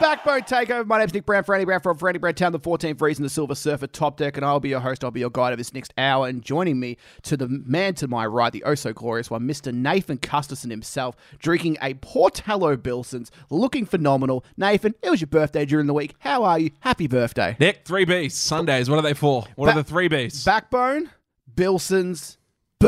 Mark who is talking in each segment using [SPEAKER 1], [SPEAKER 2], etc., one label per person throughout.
[SPEAKER 1] Backbone Takeover. My name's Nick Brown, Franny Brown from Franny Brown Town, the 14th reason, the Silver Surfer Top Deck, and I'll be your host. I'll be your guide of this next hour. And joining me to the man to my right, the oh so glorious one, Mr. Nathan Custerson himself, drinking a Portello Bilsons, looking phenomenal. Nathan, it was your birthday during the week. How are you? Happy birthday.
[SPEAKER 2] Nick, three Bs. Sundays. What are they for? What
[SPEAKER 1] Ba-
[SPEAKER 2] are the three Bs?
[SPEAKER 1] Backbone, Bilsons,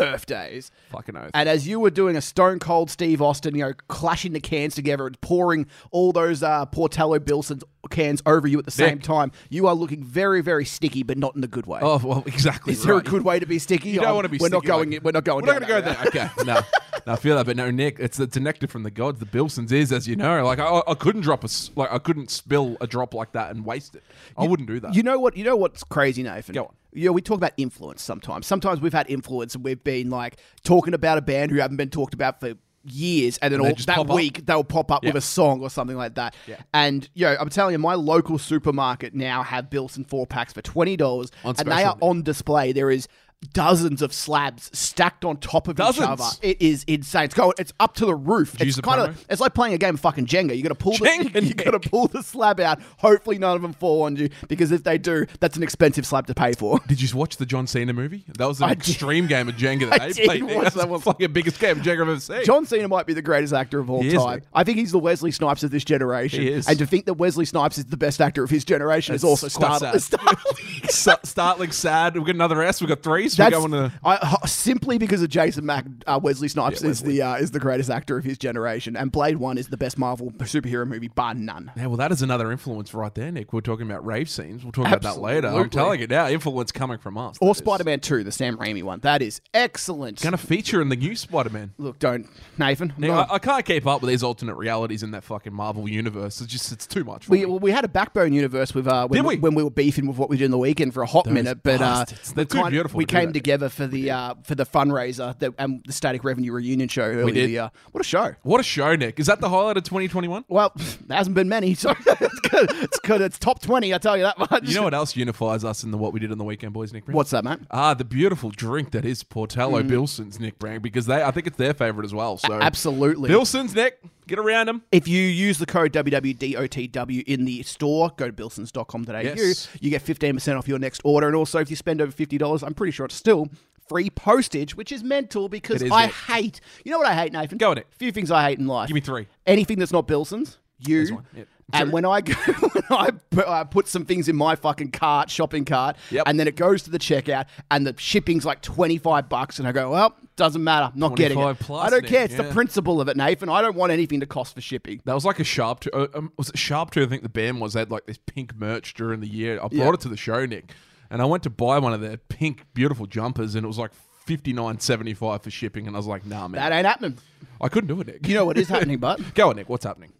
[SPEAKER 1] birthdays.
[SPEAKER 2] Fucking oath.
[SPEAKER 1] And as you were doing a stone cold Steve Austin, you know, clashing the cans together and pouring all those uh, Portello Bilson cans over you at the same time, you are looking very, very sticky, but not in a good way.
[SPEAKER 2] oh well, exactly.
[SPEAKER 1] Is there a good way to be sticky?
[SPEAKER 2] You don't want to be.
[SPEAKER 1] We're not going.
[SPEAKER 2] like-
[SPEAKER 1] we're not going.
[SPEAKER 2] We're not going to go there. Okay. No. No, I feel that, but no, Nick, it's it's a nectar from the gods. The Bilsons is, as you know, like I, I couldn't drop a like I couldn't spill a drop like that and waste it. I wouldn't do that.
[SPEAKER 1] You know what? You know what's crazy, Nathan?
[SPEAKER 2] Go on.
[SPEAKER 1] You know, we talk about influence sometimes. Sometimes we've had influence and we've been like talking about a band who haven't been talked about for years, and then all that
[SPEAKER 2] pop up.
[SPEAKER 1] week they'll pop up with a song or something like that.
[SPEAKER 2] Yeah.
[SPEAKER 1] And you I'm telling you, my local supermarket now have Bilson four packs for twenty dollars, and they are on display. There is dozens of slabs stacked on top of
[SPEAKER 2] Dozens?
[SPEAKER 1] each other. It is insane. It's going. It's up to the roof.
[SPEAKER 2] use
[SPEAKER 1] It's kind of. It's like playing a game of fucking Jenga. You got to pull
[SPEAKER 2] Jenga,
[SPEAKER 1] the. You got to pull the slab out. Hopefully, none of them fall on you because if they do, that's an expensive slab to pay for.
[SPEAKER 2] Did you watch the John Cena movie? That was an
[SPEAKER 1] I did.
[SPEAKER 2] extreme game of Jenga that
[SPEAKER 1] I
[SPEAKER 2] they
[SPEAKER 1] did
[SPEAKER 2] played.
[SPEAKER 1] watch
[SPEAKER 2] That's
[SPEAKER 1] that one.
[SPEAKER 2] like the biggest game of Jenga I've ever seen.
[SPEAKER 1] John Cena might be the greatest actor of all
[SPEAKER 2] He
[SPEAKER 1] time. I think he's the Wesley Snipes of this generation.
[SPEAKER 2] He is.
[SPEAKER 1] And to think that Wesley Snipes is the best actor of his generation is also startling.
[SPEAKER 2] sad.
[SPEAKER 1] startling.
[SPEAKER 2] Startling sad. We've got another S. We've got three. We're
[SPEAKER 1] That's
[SPEAKER 2] going to.
[SPEAKER 1] I, simply because of Jason Mack. Uh, Wesley Snipes
[SPEAKER 2] Yeah,
[SPEAKER 1] is the uh, is the greatest actor of his generation, and Blade One is the best Marvel superhero movie, bar none.
[SPEAKER 2] Yeah, well, that is another influence right there, Nick. We're talking about rave scenes. We'll talk about that later. I'm telling you now, influence coming from us.
[SPEAKER 1] Or Spider Man Two, the Sam Raimi one. That is excellent.
[SPEAKER 2] Going to feature in the new Spider-Man.
[SPEAKER 1] Look, don't Nathan.
[SPEAKER 2] Nick. I, I can't keep up with these alternate realities in that fucking Marvel universe. It's just it's too much. For
[SPEAKER 1] we,
[SPEAKER 2] me.
[SPEAKER 1] well, we had a backbone universe with uh, when,
[SPEAKER 2] we?
[SPEAKER 1] when we were beefing with what we did in the weekend for a hot minute, but uh, we
[SPEAKER 2] too
[SPEAKER 1] kind-
[SPEAKER 2] beautiful
[SPEAKER 1] We came together for the uh, for the fundraiser that, and the Static Revenue reunion show earlier.
[SPEAKER 2] did.
[SPEAKER 1] The year. What a show!
[SPEAKER 2] What a show, Nick! Is that the highlight of 2021?
[SPEAKER 1] Well, there hasn't been many, so it's good. It's good. It's top twenty. I tell you that much.
[SPEAKER 2] You know what else unifies us in the what we did on the weekend, boys, Nick?
[SPEAKER 1] What's that, mate?
[SPEAKER 2] Ah, the beautiful drink that is Portello
[SPEAKER 1] Mm.
[SPEAKER 2] Bilson's, Nick Brand, because they I think it's their favorite as well. So
[SPEAKER 1] Absolutely.
[SPEAKER 2] Bilson's, Nick, get around them.
[SPEAKER 1] If you use the code WWDOTW in the store, go to bilsons.com.au.
[SPEAKER 2] Yes.
[SPEAKER 1] You get 15% off your next order. And also, if you spend over $50, I'm pretty sure it's still free postage, which is mental because
[SPEAKER 2] is,
[SPEAKER 1] I hate, you know what I hate, Nathan?
[SPEAKER 2] Go on it.
[SPEAKER 1] A few things I hate in life.
[SPEAKER 2] Give me three.
[SPEAKER 1] Anything that's not Bilsons, you.
[SPEAKER 2] Yep.
[SPEAKER 1] And when I go, when I put, I put some things in my fucking cart, shopping cart,
[SPEAKER 2] Yep.
[SPEAKER 1] and then it goes to the checkout, and the shipping's like twenty five bucks, and I go, well, doesn't matter, I'm not getting it.
[SPEAKER 2] plus,
[SPEAKER 1] I don't care. It's the principle of it, Nathan. I don't want anything to cost for shipping.
[SPEAKER 2] That was like a sharp. T- uh, um, was it Sharptooth? I think the band was. They had like this pink merch during the year. I brought
[SPEAKER 1] Yeah.
[SPEAKER 2] it to the show, Nick, and I went to buy one of their pink, beautiful jumpers, and it was like fifty nine seventy five for shipping, and I was like, Nah, man,
[SPEAKER 1] That ain't happening.
[SPEAKER 2] I couldn't do it, Nick.
[SPEAKER 1] You know what is happening, but
[SPEAKER 2] Go on, Nick. What's happening?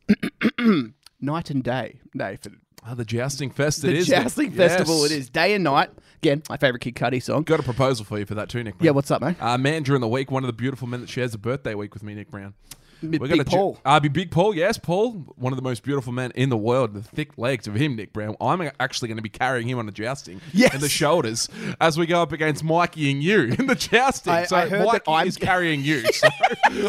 [SPEAKER 1] night and day, Nathan.
[SPEAKER 2] Ah, the jousting fest.
[SPEAKER 1] The
[SPEAKER 2] it is Nick.
[SPEAKER 1] jousting festival.
[SPEAKER 2] Yes.
[SPEAKER 1] It is day and night. Again, my favorite Kid Cudi song.
[SPEAKER 2] Got a proposal for you for that too, Nick.
[SPEAKER 1] Yeah, what's up, mate?
[SPEAKER 2] Uh, man, during the week, one of the beautiful men that shares a birthday week with me, Nick Brown.
[SPEAKER 1] Big
[SPEAKER 2] We're gonna ju-
[SPEAKER 1] Paul.
[SPEAKER 2] Uh, be Big Paul, yes, Paul, one of the most beautiful men in the world. The thick legs of him, Nick Brown. I'm actually going to be carrying him on the jousting
[SPEAKER 1] Yes.
[SPEAKER 2] and the shoulders as we go up against Mikey and you in the jousting.
[SPEAKER 1] I-
[SPEAKER 2] so
[SPEAKER 1] I
[SPEAKER 2] Mikey
[SPEAKER 1] I'm-
[SPEAKER 2] is carrying you. So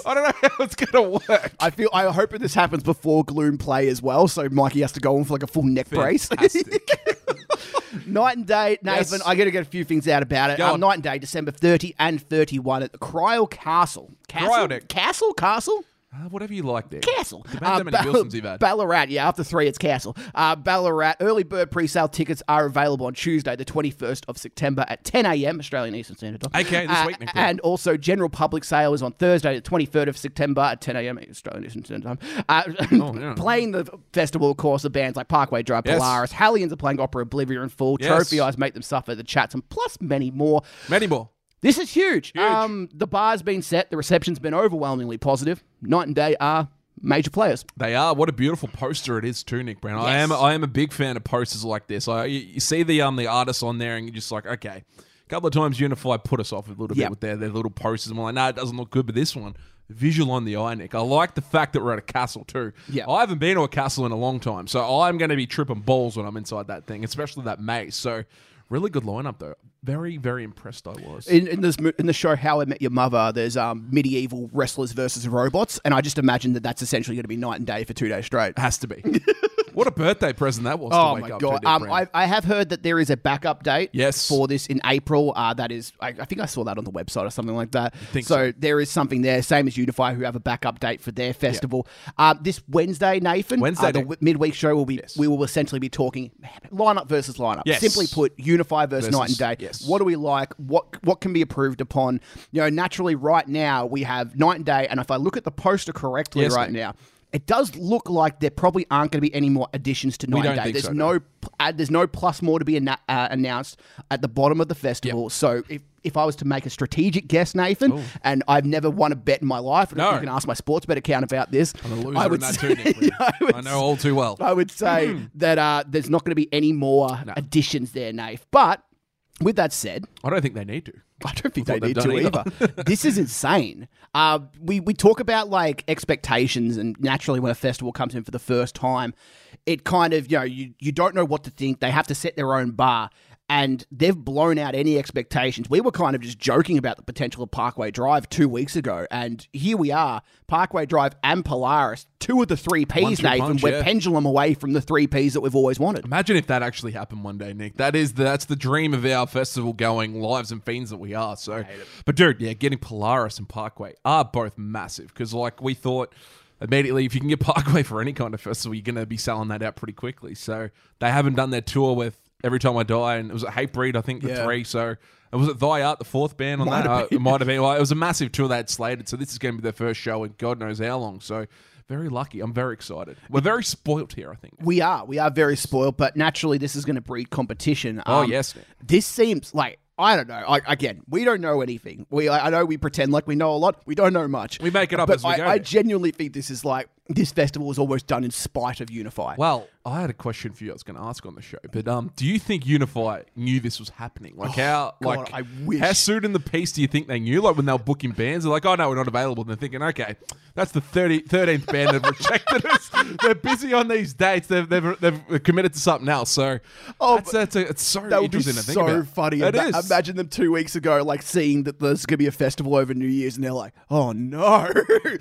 [SPEAKER 2] I don't know how it's going to work.
[SPEAKER 1] I feel. I hope that this happens before Gloom play as well, so Mikey has to go on for like a full neck brace. Night and day, Nathan.
[SPEAKER 2] Yes.
[SPEAKER 1] I got to get a few things out about it. Um, night and day, December 30 and 31 at the Kryal Castle. Castle?
[SPEAKER 2] Cryodeck.
[SPEAKER 1] Castle? Castle?
[SPEAKER 2] Uh, whatever you like there.
[SPEAKER 1] Castle.
[SPEAKER 2] Depends how many
[SPEAKER 1] Ball-
[SPEAKER 2] Wilsons you've had.
[SPEAKER 1] Ballarat, yeah, after three, it's Castle. Uh, Ballarat, early bird pre sale tickets are available on Tuesday, the 21st of September at 10 a.m. Australian Eastern Standard Time.
[SPEAKER 2] Okay, this
[SPEAKER 1] Uh,
[SPEAKER 2] week.
[SPEAKER 1] And also, general public sale is on Thursday, the 23rd of September at 10 a.m. Australian Eastern Standard Time. Uh,
[SPEAKER 2] Oh, yeah.
[SPEAKER 1] playing the festival, of course, the bands like Parkway Drive,
[SPEAKER 2] Yes.
[SPEAKER 1] Polaris, Hellions are playing Opera Oblivia full,
[SPEAKER 2] Yes.
[SPEAKER 1] Trophy Eyes Make Them Suffer, The Chats, and plus many more.
[SPEAKER 2] Many more.
[SPEAKER 1] This is huge.
[SPEAKER 2] Huge.
[SPEAKER 1] Um, the bar's been set, the reception's been overwhelmingly positive. Night and day are major players.
[SPEAKER 2] They are. What a beautiful poster it is too, Nick Brown. I am. I am a big fan of posters like this. I you, you see the um the artists on there, and you're just like, okay. A couple of times Unify put us off a little
[SPEAKER 1] Yep.
[SPEAKER 2] bit with their, their little posters. And we're like, no, it doesn't look good. But this one, visual on the eye, Nick. I like the fact that we're at a castle too.
[SPEAKER 1] Yeah.
[SPEAKER 2] I haven't been to a castle in a long time, so I'm going to be tripping balls when I'm inside that thing, especially that maze. So, really good lineup though. Very, very impressed I was.
[SPEAKER 1] In, in this mo- in the show How I Met Your Mother, there's um, medieval wrestlers versus robots, and I just imagine that that's essentially going to be night and day for two days straight.
[SPEAKER 2] has to be. What a birthday present that was
[SPEAKER 1] Oh
[SPEAKER 2] to wake
[SPEAKER 1] my
[SPEAKER 2] up
[SPEAKER 1] god! Um, I, I have heard that there is a backup date.
[SPEAKER 2] Yes.
[SPEAKER 1] For this in April. Uh, that is, I, I think I saw that on the website or something like that.
[SPEAKER 2] think
[SPEAKER 1] so. There is something there. Same as Unify, who have a backup date for their festival. Uh, this Wednesday, Nathan.
[SPEAKER 2] Wednesday
[SPEAKER 1] uh, the w- midweek show will be.
[SPEAKER 2] Yes.
[SPEAKER 1] We will essentially be talking lineup versus lineup.
[SPEAKER 2] Yes.
[SPEAKER 1] Simply put, Unify versus,
[SPEAKER 2] Versus-
[SPEAKER 1] Night and Day.
[SPEAKER 2] yes.
[SPEAKER 1] What do we like? What what can be approved upon? You know, naturally, right now we have Night and Day, and if I look at the poster correctly
[SPEAKER 2] Yes,
[SPEAKER 1] right
[SPEAKER 2] Nick.
[SPEAKER 1] now. It does look like there probably aren't going to be any more additions to and Day. There's
[SPEAKER 2] so,
[SPEAKER 1] no
[SPEAKER 2] no.
[SPEAKER 1] uh, there's no plus more to be anna- uh, announced at the bottom of the festival. So if, if I was to make a strategic guess, Nathan, and I've never won a bet in my life, and
[SPEAKER 2] No.
[SPEAKER 1] you can ask my sports bet account about this.
[SPEAKER 2] I'm a loser
[SPEAKER 1] I
[SPEAKER 2] in
[SPEAKER 1] would
[SPEAKER 2] that
[SPEAKER 1] say,
[SPEAKER 2] too.
[SPEAKER 1] I would
[SPEAKER 2] I know all too well.
[SPEAKER 1] I would say that uh, there's not going to be any more additions there, Nath. But with that said,
[SPEAKER 2] I don't think they need to.
[SPEAKER 1] I don't think they need to either. this is insane. Uh, we we talk about like expectations, and naturally, when a festival comes in for the first time, it kind of you know you you don't know what to think. They have to set their own bar. And they've blown out any expectations. We were kind of just joking about the potential of Parkway Drive two weeks ago, and here we are, Parkway Drive and Polaris, two of the three Ps, Nathan.
[SPEAKER 2] punch,
[SPEAKER 1] we're
[SPEAKER 2] yeah.
[SPEAKER 1] pendulum away from the three Ps that we've always wanted.
[SPEAKER 2] Imagine if that actually happened one day, Nick. That is the, that's the dream of our festival going lives and fiends that we are. So, but dude, yeah, getting Polaris and Parkway are both massive because like we thought immediately if you can get Parkway for any kind of festival, you're going to be selling that out pretty quickly. So they haven't done their tour with Every Time I Die, and it was at Hatebreed, I think the
[SPEAKER 1] Yeah.
[SPEAKER 2] three. So. And was it Thy Art, the fourth band on
[SPEAKER 1] Might
[SPEAKER 2] that?
[SPEAKER 1] have
[SPEAKER 2] Uh, it might have been. Well, it was a massive tour they had slated. So this is going to be their first show in God knows how long. So very lucky. I'm very excited. We're very spoilt here, I think.
[SPEAKER 1] We are. We are very spoiled, but naturally, this is going to breed competition.
[SPEAKER 2] Oh,
[SPEAKER 1] Um,
[SPEAKER 2] yes.
[SPEAKER 1] This seems like. I don't know. I, again, we don't know anything. We, I I know we pretend like we know a lot. We don't know much.
[SPEAKER 2] We make it up
[SPEAKER 1] but
[SPEAKER 2] as we
[SPEAKER 1] I,
[SPEAKER 2] go,
[SPEAKER 1] I genuinely think this is like this festival was almost done in spite of Unify.
[SPEAKER 2] Well, I had a question for you. I was going to ask on the show, but um, do you think Unify knew this was happening? Like how,
[SPEAKER 1] Oh, God,
[SPEAKER 2] like
[SPEAKER 1] I wish.
[SPEAKER 2] how soon in the piece do you think they knew? Like when they were booking bands, they're like, "Oh no, we're not available." And they're thinking, "Okay, that's the 30, 13th band that rejected us. They're busy on these dates. They've, they've, they've committed to something else." So,
[SPEAKER 1] Oh,
[SPEAKER 2] that's, that's a, it's so
[SPEAKER 1] that would be
[SPEAKER 2] interesting to think
[SPEAKER 1] so
[SPEAKER 2] about.
[SPEAKER 1] funny.
[SPEAKER 2] It
[SPEAKER 1] Ima-
[SPEAKER 2] is.
[SPEAKER 1] Imagine them two weeks ago, like seeing that there's going to be a festival over New Year's, and they're like, "Oh no,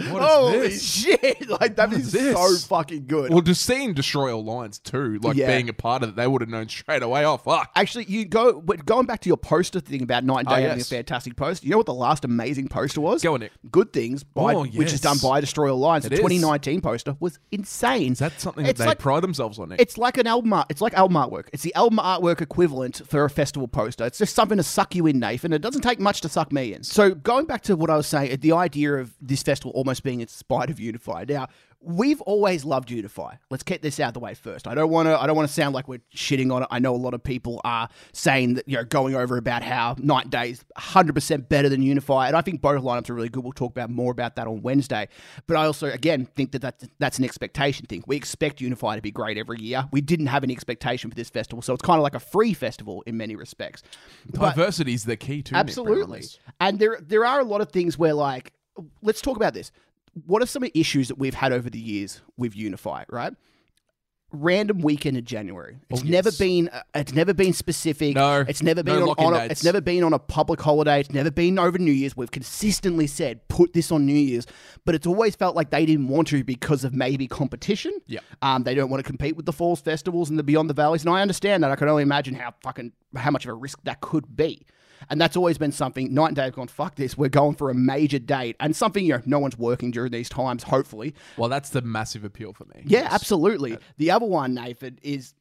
[SPEAKER 1] holy
[SPEAKER 2] this?
[SPEAKER 1] shit!" Like that is
[SPEAKER 2] is
[SPEAKER 1] so fucking good.
[SPEAKER 2] Well, just seeing Destroy All Lines too, like
[SPEAKER 1] Yeah.
[SPEAKER 2] being a part of it, they would have known straight away. Oh fuck!
[SPEAKER 1] Actually, you go but going back to your poster thing about Night and ah, Day
[SPEAKER 2] Oh,
[SPEAKER 1] having a fantastic post. You know what the last amazing poster was?
[SPEAKER 2] Go on, Nick.
[SPEAKER 1] Good things, by,
[SPEAKER 2] Oh,
[SPEAKER 1] which is done by Destroy All Lines.
[SPEAKER 2] It
[SPEAKER 1] the
[SPEAKER 2] is.
[SPEAKER 1] 2019 poster was insane.
[SPEAKER 2] Is that something that they
[SPEAKER 1] like,
[SPEAKER 2] pride themselves on? Nick?
[SPEAKER 1] It's like an album art. It's like album artwork. It's the album artwork equivalent for a festival poster. It's just something to suck you in, Nathan. It doesn't take much to suck me in. So going back to what I was saying, the idea of this festival almost being in spite of Unify. Now, we've always loved Unify. Let's get this out of the way first. I don't want to. I don't want to sound like we're shitting on it. I know a lot of people are saying that you know going over about how Night and Day is 100 percent better than Unify, and I think both lineups are really good. We'll talk about more about that on Wednesday. But I also again think that that's, that's an expectation thing. We expect Unify to be great every year. We didn't have any expectation for this festival, so it's kind of like a free festival in many respects.
[SPEAKER 2] Diversity is the key to
[SPEAKER 1] Absolutely.
[SPEAKER 2] this.
[SPEAKER 1] And there there are a lot of things where like let's talk about this. What are some of the issues that we've had over the years with Unify, right? Random weekend in January. It's
[SPEAKER 2] Oh,
[SPEAKER 1] never
[SPEAKER 2] yes.
[SPEAKER 1] been. uh, It's never been specific.
[SPEAKER 2] No,
[SPEAKER 1] it's never
[SPEAKER 2] no
[SPEAKER 1] been on, on a. It's never been on a public holiday. It's never been over New Year's. We've consistently said put this on New Year's, but it's always felt like they didn't want to because of maybe competition.
[SPEAKER 2] Yeah.
[SPEAKER 1] Um, they don't want to compete with the Falls festivals and the Beyond the Valleys, and I understand that. I can only imagine how fucking how much of a risk that could be. And that's always been something. Night and Day have gone, fuck this. We're going for a major date and something you know no one's working during these times. Hopefully,
[SPEAKER 2] Well, that's the massive appeal for me.
[SPEAKER 1] yeah, absolutely. The other one, Nathan, is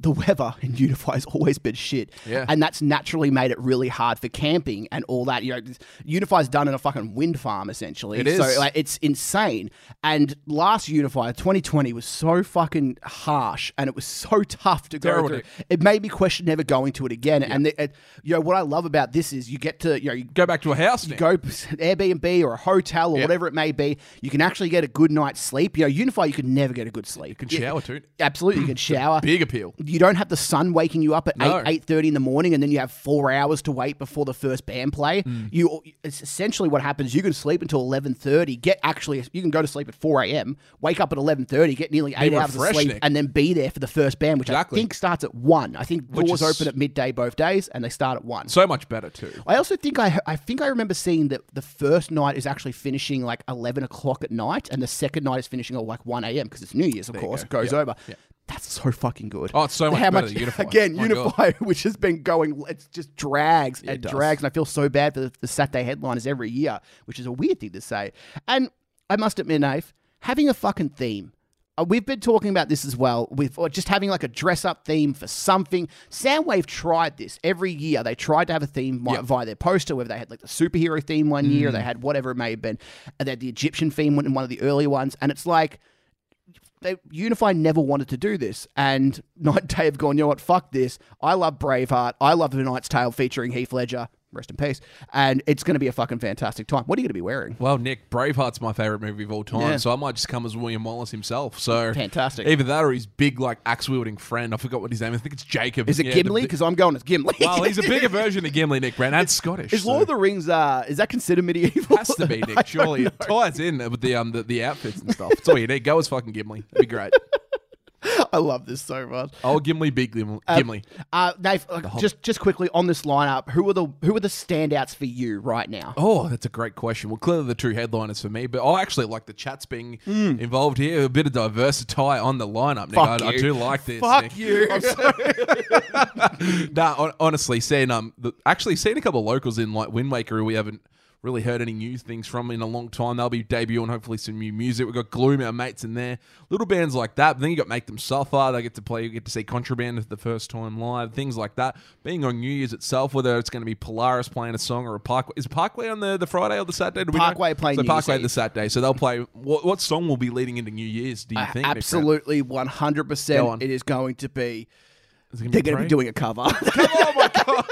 [SPEAKER 1] the weather in Unify has always been shit.
[SPEAKER 2] Yeah.
[SPEAKER 1] And that's naturally made it really hard for camping and all that. You know, Unify's done in a fucking wind farm, essentially.
[SPEAKER 2] It is.
[SPEAKER 1] So like, it's insane. And last Unify, 2020, was so fucking harsh and it was so tough to go through. It made me question never going to it again. And, the, it, you know, what I love about this is you get to, you know, you
[SPEAKER 2] Go back to a house.
[SPEAKER 1] you go Airbnb or a hotel or
[SPEAKER 2] Yep.
[SPEAKER 1] whatever it may be, you can actually get a good night's sleep. You know, Unify, you could never get a good sleep. You
[SPEAKER 2] can shower too.
[SPEAKER 1] Absolutely, you can shower.
[SPEAKER 2] Big appeal.
[SPEAKER 1] You don't have the sun waking you up at
[SPEAKER 2] No.
[SPEAKER 1] eight eight thirty in the morning, and then you have four hours to wait before the first band play.
[SPEAKER 2] Mm.
[SPEAKER 1] You it's essentially what happens. You can sleep until eleven thirty. Get actually, you can go to sleep at four a.m. Wake up at eleven thirty. Get nearly eight hours of sleep,
[SPEAKER 2] Nick.
[SPEAKER 1] and then be there for the first band, which
[SPEAKER 2] Exactly.
[SPEAKER 1] I think starts at one. I think
[SPEAKER 2] Which
[SPEAKER 1] doors
[SPEAKER 2] is-
[SPEAKER 1] open at midday both days, and they start at one.
[SPEAKER 2] So much better too.
[SPEAKER 1] I also think I I think I remember seeing that the first night is actually finishing like eleven o'clock at night, and the second night is finishing at like one a.m. because it's New Year's, of
[SPEAKER 2] you
[SPEAKER 1] course.
[SPEAKER 2] go.
[SPEAKER 1] Goes
[SPEAKER 2] Yeah.
[SPEAKER 1] over.
[SPEAKER 2] Yeah.
[SPEAKER 1] That's so fucking good.
[SPEAKER 2] Oh, it's so much
[SPEAKER 1] How
[SPEAKER 2] better
[SPEAKER 1] much
[SPEAKER 2] than Unify.
[SPEAKER 1] again?
[SPEAKER 2] My God.
[SPEAKER 1] Unify, which has been going, it just drags
[SPEAKER 2] it
[SPEAKER 1] and
[SPEAKER 2] does.
[SPEAKER 1] drags, and I feel so bad for the, the Saturday headliners every year, which is a weird thing to say. And I must admit, Nave, having a fucking theme. Uh, we've been talking about this as well, with or just having like a dress up theme for something. Soundwave tried this every year. They tried to have a theme vi- via their poster, whether they had like the superhero theme one year, they had whatever it may have been, and they had the Egyptian theme in one of the early ones. And it's like, they Unify never wanted to do this, and Night Day have gone. You know what? Fuck this. I love Braveheart. I love The Knight's Tale featuring Heath Ledger. Rest in peace. And it's going to be a fucking fantastic time. What are you going to be wearing?
[SPEAKER 2] Well, Nick, Braveheart's my favorite movie of all time,
[SPEAKER 1] Yeah.
[SPEAKER 2] so I might just come as William Wallace himself. So
[SPEAKER 1] Fantastic.
[SPEAKER 2] Either that or his big, like axe wielding friend. I forgot what his name. is. I think it's Jacob.
[SPEAKER 1] Is it
[SPEAKER 2] Yeah,
[SPEAKER 1] Gimli? Because I'm going as Gimli.
[SPEAKER 2] well, he's a bigger version of Gimli, Nick Brand, That's Scottish.
[SPEAKER 1] Is
[SPEAKER 2] so-
[SPEAKER 1] Lord of the Rings? Uh, is that considered medieval?
[SPEAKER 2] Has to be Nick. Surely it ties in with the um the, the outfits and stuff. That's all you need. Go as fucking Gimli. That'd be great.
[SPEAKER 1] I love this so much.
[SPEAKER 2] Oh, Gimli, big Gimli.
[SPEAKER 1] Um,
[SPEAKER 2] Gimli.
[SPEAKER 1] Uh, Dave, uh, just just quickly on this lineup, who are the who are the standouts for you right now?
[SPEAKER 2] Oh, that's a great question. Well, clearly the two headliners for me, but I actually like the chats being involved here. A bit of diversity on the lineup, Nick. I, I do like this.
[SPEAKER 1] Fuck
[SPEAKER 2] Nick.
[SPEAKER 1] you. I'm sorry.
[SPEAKER 2] nah, hon- honestly, seeing um, the, actually seeing a couple of locals in like Windwaker who we haven't really heard any new things from in a long time. They'll be debuting hopefully some new music. We've got Gloom, our mates in there, little bands like that. But then you got Make Them Suffer. They get to play, you get to see Contraband for the first time live, things like that. Being on New Year's itself, whether it's going to be Polaris playing a song or a Parkway, is Parkway on the, the Friday or the Saturday? Do?
[SPEAKER 1] Parkway playing
[SPEAKER 2] so
[SPEAKER 1] New Year's
[SPEAKER 2] Parkway
[SPEAKER 1] Eve.
[SPEAKER 2] the Saturday. So they'll play. What, what song will be leading into New Year's? Do you think?
[SPEAKER 1] Absolutely, 100%.
[SPEAKER 2] on.
[SPEAKER 1] It is going to be.
[SPEAKER 2] Gonna
[SPEAKER 1] They're going to be doing a cover.
[SPEAKER 2] Oh my god!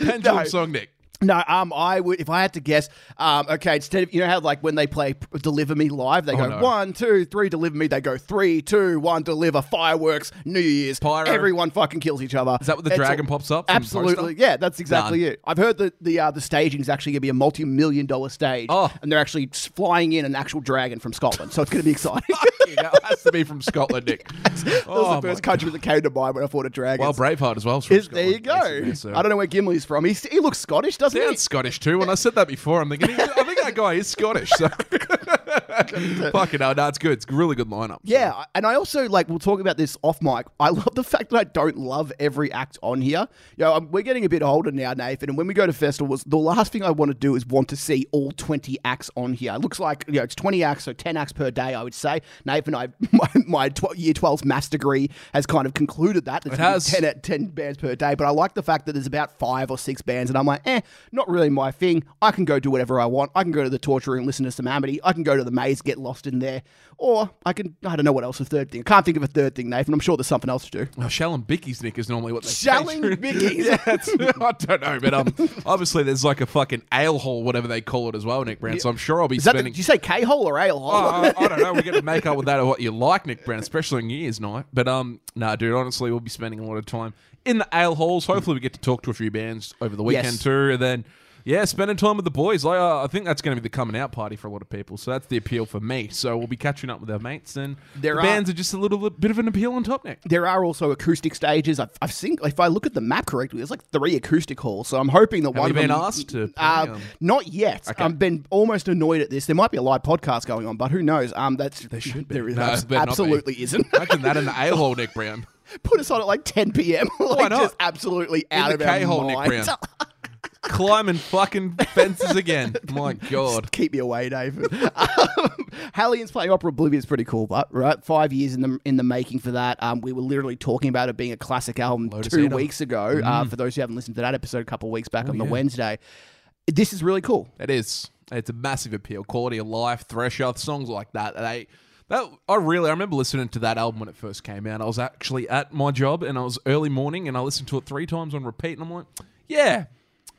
[SPEAKER 2] Pendulum
[SPEAKER 1] No.
[SPEAKER 2] song, Nick.
[SPEAKER 1] No, um, I would if I had to guess. Um, okay, instead of you know how like when they play Deliver Me live, they go
[SPEAKER 2] Oh, no.
[SPEAKER 1] one, two, three, Deliver Me. They go three, two, one, Deliver. Fireworks, New Year's,
[SPEAKER 2] Pyro.
[SPEAKER 1] Everyone fucking kills each other.
[SPEAKER 2] Is that what the
[SPEAKER 1] It's
[SPEAKER 2] dragon
[SPEAKER 1] all-
[SPEAKER 2] pops up?
[SPEAKER 1] Absolutely, yeah, that's exactly
[SPEAKER 2] Done.
[SPEAKER 1] it. I've heard that the uh, the staging is actually going to be a multi-million dollar stage,
[SPEAKER 2] Oh.
[SPEAKER 1] and they're actually flying in an actual dragon from Scotland, so it's going to be exciting.
[SPEAKER 2] Yeah, it has to be from Scotland, Nick.
[SPEAKER 1] that
[SPEAKER 2] Oh,
[SPEAKER 1] was the first country that came to mind when I thought of dragons.
[SPEAKER 2] Well, Braveheart as well. is
[SPEAKER 1] there you go.
[SPEAKER 2] so-
[SPEAKER 1] I don't know where Gimli's from. He's, he looks Scottish, doesn't he?
[SPEAKER 2] Sounds Scottish too. When I said that before, I'm thinking, I think that guy is Scottish. So. Fucking hell, no, it's good. It's a really good lineup. so.
[SPEAKER 1] Yeah, and I also like we'll talk about this off mic. I love the fact that I don't love every act on here. You know, um, we're getting a bit older now, Nathan, and when we go to festivals, the last thing I want to do is want to see all twenty acts on here. It looks like you know it's twenty acts, so ten acts per day. I would say, Nathan, I my, my tw- year 12's maths degree has kind of concluded that. There's
[SPEAKER 2] It has.
[SPEAKER 1] 10, at 10 bands per day, but I like the fact that there's about five or six bands, and I'm like, eh, not really my thing. I can go do whatever I want. I can go to the torture room, listen to some Amity. I can go to the maze, get lost in there, or I can, I don't know what else a third thing. I can't think of a third thing, Nathan. I'm sure there's something else to do.
[SPEAKER 2] Oh, Shell and Bicky's Nick is normally what they
[SPEAKER 1] Shelling
[SPEAKER 2] say.
[SPEAKER 1] Bickies.
[SPEAKER 2] yeah, I don't know, but um, obviously there's like a fucking ale hole, whatever they call it as well, Nick Brown. So I'm sure I'll be
[SPEAKER 1] Is the,
[SPEAKER 2] spending.
[SPEAKER 1] did you say K hole or ale hole?
[SPEAKER 2] Oh, I, I don't know. We're going to make up with that or what you like, Nick Brown, especially in New Year's night. But um, no, dude. Honestly, we'll be spending a lot of time in the ale halls. Hopefully, we get to talk to a few bands over the weekend
[SPEAKER 1] Yes.
[SPEAKER 2] too, and then yeah, spending time with the boys. I, uh, I think that's going to be the coming out party for a lot of people. So that's the appeal for me. So we'll be catching up with our mates, and
[SPEAKER 1] There
[SPEAKER 2] the
[SPEAKER 1] are-
[SPEAKER 2] bands are just a little bit of an appeal on top, Nick.
[SPEAKER 1] There are also acoustic stages. I've, I've seen, if I look at the map correctly, there's like three acoustic halls. So I'm hoping that one
[SPEAKER 2] you
[SPEAKER 1] of
[SPEAKER 2] been
[SPEAKER 1] them.
[SPEAKER 2] asked to play,
[SPEAKER 1] Uh,
[SPEAKER 2] um,
[SPEAKER 1] not yet. I've been almost annoyed at this. There might be a live podcast going on, but who knows? Um, that's there
[SPEAKER 2] should be.
[SPEAKER 1] There is
[SPEAKER 2] No,
[SPEAKER 1] abs-
[SPEAKER 2] it better not be.
[SPEAKER 1] absolutely isn't.
[SPEAKER 2] Imagine that in the ale hole, Nick Brown.
[SPEAKER 1] Put us on at like 10 p.m. like
[SPEAKER 2] not?
[SPEAKER 1] just absolutely out
[SPEAKER 2] in the
[SPEAKER 1] of our
[SPEAKER 2] K hole, Nick
[SPEAKER 1] minds.
[SPEAKER 2] Brown. Climbing fucking fences again. My God.
[SPEAKER 1] Keep me away, David. um, Hellions playing Opera Oblivia is pretty cool, but right, five years in the in the making for that. Um, we were literally talking about it being a classic album
[SPEAKER 2] Lotus
[SPEAKER 1] two
[SPEAKER 2] Eater.
[SPEAKER 1] weeks ago. Uh,
[SPEAKER 2] Mm.
[SPEAKER 1] for those who haven't listened to that episode a couple of weeks back on the. Wednesday, this is really cool.
[SPEAKER 2] It is. It's a massive appeal. Quality of life, Thresher, songs like that. They that I really I remember listening to that album when it first came out. I was actually at my job and I was early morning and I listened to it three times on repeat and I'm like, yeah,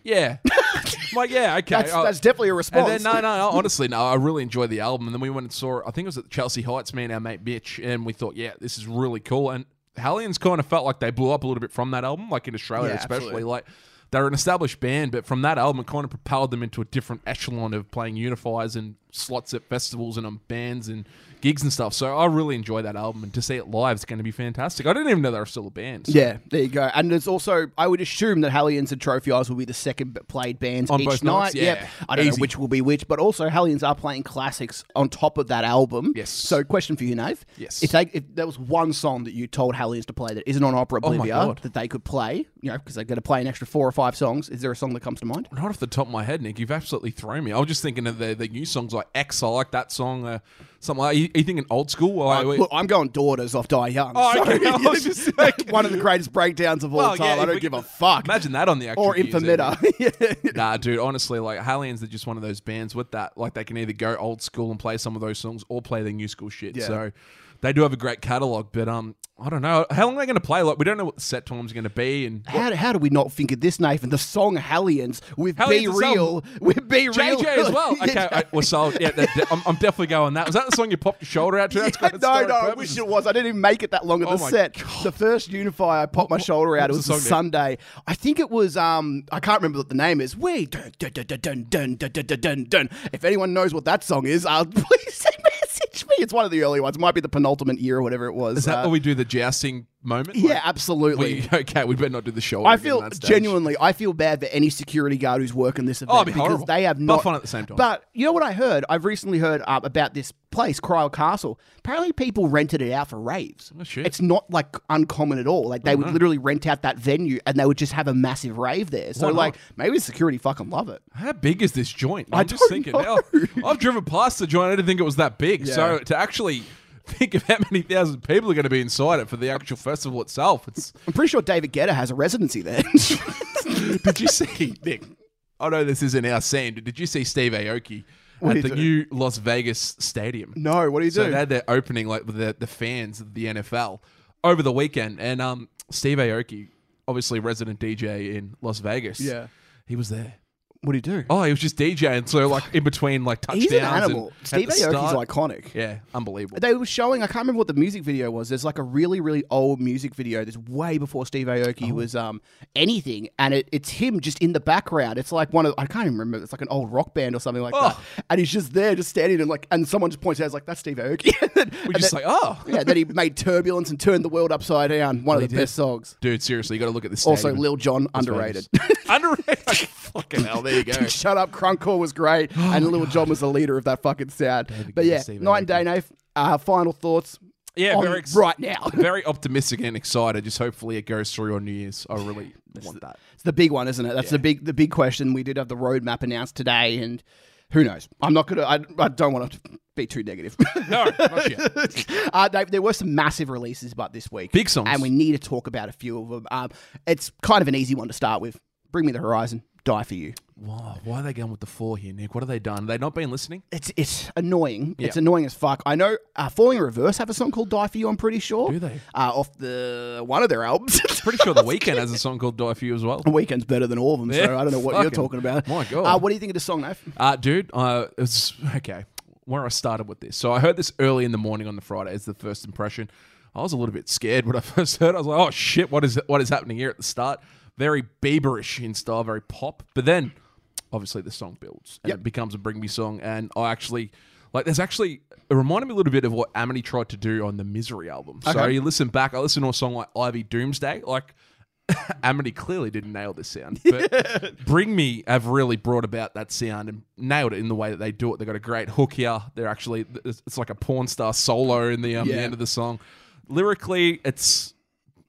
[SPEAKER 2] yeah, I'm like yeah, okay.
[SPEAKER 1] That's, that's definitely a
[SPEAKER 2] and
[SPEAKER 1] response.
[SPEAKER 2] then no, no, no, honestly, no. I really enjoyed the album, and then we went and saw. I think it was at Chelsea Heights, me and our mate Bitch, and we thought, yeah, this is really cool. And Hellions kind of felt like they blew up a little bit from that album, like in Australia,
[SPEAKER 1] Yeah,
[SPEAKER 2] especially.
[SPEAKER 1] absolutely.
[SPEAKER 2] Like they're an established band, but from that album, it kind of propelled them into a different echelon of playing unifiers and slots at festivals and on bands and gigs and stuff. So I really enjoy that album, and to see it live is going to be fantastic. I didn't even know they were still a band. so-
[SPEAKER 1] Yeah, there you go. And there's also, I would assume that Hellions and Trophy Eyes will be the second played bands
[SPEAKER 2] On
[SPEAKER 1] each
[SPEAKER 2] both
[SPEAKER 1] night.
[SPEAKER 2] nights?
[SPEAKER 1] Yep.
[SPEAKER 2] Yeah.
[SPEAKER 1] I don't know which will be which, but also Hellions are playing classics on top of that album.
[SPEAKER 2] Yes.
[SPEAKER 1] So, question for you, Nave.
[SPEAKER 2] Yes.
[SPEAKER 1] If they, if there was one song that you told Hellions to play that isn't on Opera
[SPEAKER 2] Oh
[SPEAKER 1] Oblivia
[SPEAKER 2] God.
[SPEAKER 1] that they could play, you know, because they're going to play an extra four or five songs, is there a song that comes to mind?
[SPEAKER 2] Not off the top of my head, Nick. You've absolutely thrown me. I was just thinking of the, the new songs like X. I like that song. Uh, something like. Are you, you thinking old school? Like, uh, we-
[SPEAKER 1] Look, I'm going Daughters off Die Young.
[SPEAKER 2] Oh,
[SPEAKER 1] so-
[SPEAKER 2] okay. I was just like-
[SPEAKER 1] one of the greatest breakdowns of all
[SPEAKER 2] Well,
[SPEAKER 1] time.
[SPEAKER 2] yeah,
[SPEAKER 1] I don't
[SPEAKER 2] we
[SPEAKER 1] give a fuck.
[SPEAKER 2] Imagine that on the actual
[SPEAKER 1] or. Infamita.
[SPEAKER 2] Nah, dude. Honestly, like Hellions are just one of those bands with that. Like they can either go old school and play some of those songs, or play the new school shit.
[SPEAKER 1] Yeah.
[SPEAKER 2] So they do have a great catalog. But um, I don't know how long are they going to play. Like we don't know what the set time's going to be. And
[SPEAKER 1] How, how do we not think of this, Nathan? The song Hellions with Be Real. With Be Real.
[SPEAKER 2] JJ as well. Okay, I, we're sold. Yeah, that, I'm, I'm definitely going that. Was that the song you popped your shoulder out to? That's
[SPEAKER 1] Yeah, no, no, I wish it was. I didn't even make it that long of
[SPEAKER 2] Oh
[SPEAKER 1] the set.
[SPEAKER 2] God.
[SPEAKER 1] The first Unify, I popped my shoulder
[SPEAKER 2] what
[SPEAKER 1] out. It
[SPEAKER 2] was
[SPEAKER 1] a? Sunday. I think it was. Um, I can't remember what the name is. We dun dun dun dun dun dun dun dun. If anyone knows what that song is, uh, please send message me. It's one of the early ones. It might be the penultimate year or whatever it was.
[SPEAKER 2] Is that
[SPEAKER 1] Uh,
[SPEAKER 2] we do the jousting moment?
[SPEAKER 1] yeah,
[SPEAKER 2] Like,
[SPEAKER 1] absolutely.
[SPEAKER 2] we, okay, we better not do the show.
[SPEAKER 1] I feel
[SPEAKER 2] on that stage.
[SPEAKER 1] genuinely, I feel bad for any security guard who's working this event
[SPEAKER 2] Oh, be
[SPEAKER 1] because
[SPEAKER 2] horrible.
[SPEAKER 1] they have
[SPEAKER 2] But
[SPEAKER 1] not
[SPEAKER 2] fun at the same time.
[SPEAKER 1] But you know what I heard? I've recently heard uh, about this place, Kryal Castle. Apparently, people rented it out for raves.
[SPEAKER 2] Oh, shit.
[SPEAKER 1] It's not like uncommon at all. Like they would literally rent out that venue and they would just have a massive rave there. So like maybe security fucking love it.
[SPEAKER 2] How big is this joint?
[SPEAKER 1] I
[SPEAKER 2] I'm just
[SPEAKER 1] don't
[SPEAKER 2] thinking.
[SPEAKER 1] know.
[SPEAKER 2] now, I've driven past the joint. I didn't think it was that big. So
[SPEAKER 1] Yeah.
[SPEAKER 2] To actually think of how many thousand people are going to be inside it for the actual festival itself, it's.
[SPEAKER 1] I'm pretty sure David Guetta has a residency there.
[SPEAKER 2] did you see Nick? I know this isn't our scene, but did you see Steve Aoki
[SPEAKER 1] What
[SPEAKER 2] at
[SPEAKER 1] did
[SPEAKER 2] the
[SPEAKER 1] he
[SPEAKER 2] new Las Vegas stadium?
[SPEAKER 1] no, what do you doing?
[SPEAKER 2] So
[SPEAKER 1] do?
[SPEAKER 2] they had their opening like with the, the fans of the NFL over the weekend, and um, Steve Aoki, obviously resident DJ in Las Vegas,
[SPEAKER 1] Yeah.
[SPEAKER 2] he was there.
[SPEAKER 1] What do you do?
[SPEAKER 2] Oh, he was just DJing. So like in between like touchdowns.
[SPEAKER 1] He's an
[SPEAKER 2] and
[SPEAKER 1] animal.
[SPEAKER 2] at
[SPEAKER 1] Steve
[SPEAKER 2] the
[SPEAKER 1] Aoki's
[SPEAKER 2] start-
[SPEAKER 1] iconic.
[SPEAKER 2] Yeah, unbelievable.
[SPEAKER 1] They were showing. I can't remember what the music video was. There's like a really, really old music video. That's way before Steve
[SPEAKER 2] Oh.
[SPEAKER 1] Aoki was um anything, and it, it's him just in the background. It's like one of I can't even remember. It's like an old rock band or something like that.
[SPEAKER 2] Oh.
[SPEAKER 1] And he's just there, just standing and like, and someone just points out, it's like that's Steve Aoki. and
[SPEAKER 2] We just
[SPEAKER 1] then-
[SPEAKER 2] like, oh,
[SPEAKER 1] yeah. Then he made Turbulence and turned the world upside down. One of the
[SPEAKER 2] did.
[SPEAKER 1] best songs.
[SPEAKER 2] dude, seriously, you got to look at this.
[SPEAKER 1] Also, Lil Jon underrated.
[SPEAKER 2] underrated. Fucking hell, there you go.
[SPEAKER 1] Shut up, Crunkcore was great, and Lil Jon was the leader of that fucking sound. But yeah, night and day, Nave. Uh, final thoughts.
[SPEAKER 2] Yeah, very ex-
[SPEAKER 1] right now.
[SPEAKER 2] very optimistic and excited. Just hopefully it goes through on New Year's. I really want that.
[SPEAKER 1] It's the big one, isn't it? That's the big the big question. We did have the roadmap announced today, and who knows? I'm not gonna. I, I don't want to be too negative.
[SPEAKER 2] No, not yet.
[SPEAKER 1] uh, Dave, there were some massive releases, but this week,
[SPEAKER 2] Big songs.
[SPEAKER 1] and we need to talk about a few of them. Um, it's kind of an easy one to start with. Bring me the horizon. Die for you.
[SPEAKER 2] Wow, why are they going with the four here, Nick? What have they done? Have they not been listening?
[SPEAKER 1] It's it's annoying. It's annoying as fuck. I know. Uh, Falling in Reverse have a song called "Die for You." I'm pretty sure.
[SPEAKER 2] Do they?
[SPEAKER 1] Uh, off the one of their albums.
[SPEAKER 2] Pretty sure the weekend has a song called "Die for You" as well.
[SPEAKER 1] The weekend's better than all of them, so
[SPEAKER 2] Yeah,
[SPEAKER 1] I don't know what you're talking about.
[SPEAKER 2] my God.
[SPEAKER 1] Uh, what do you think of the song, Nave?
[SPEAKER 2] Uh, dude, uh, it's okay. Where I started with this. So I heard this early in the morning on the Friday as the first impression. I was a little bit scared when I first heard. it. I was like, "Oh shit, what is what is happening here at the start?" Very Bieberish in style, very pop. But then, obviously, the song builds and
[SPEAKER 1] Yep.
[SPEAKER 2] it becomes a Bring Me song. And I actually like. There's actually it reminded me a little bit of what Amity tried to do on the Misery album. So
[SPEAKER 1] Okay.
[SPEAKER 2] you listen back. I listened to a song like Ivy Doomsday, like. Amity clearly didn't nail this sound, but Bring Me have really brought about that sound and nailed it in the way that they do it. They got a great hook here. They're actually it's like a porn star solo in the, um, the end of the song. Lyrically, it's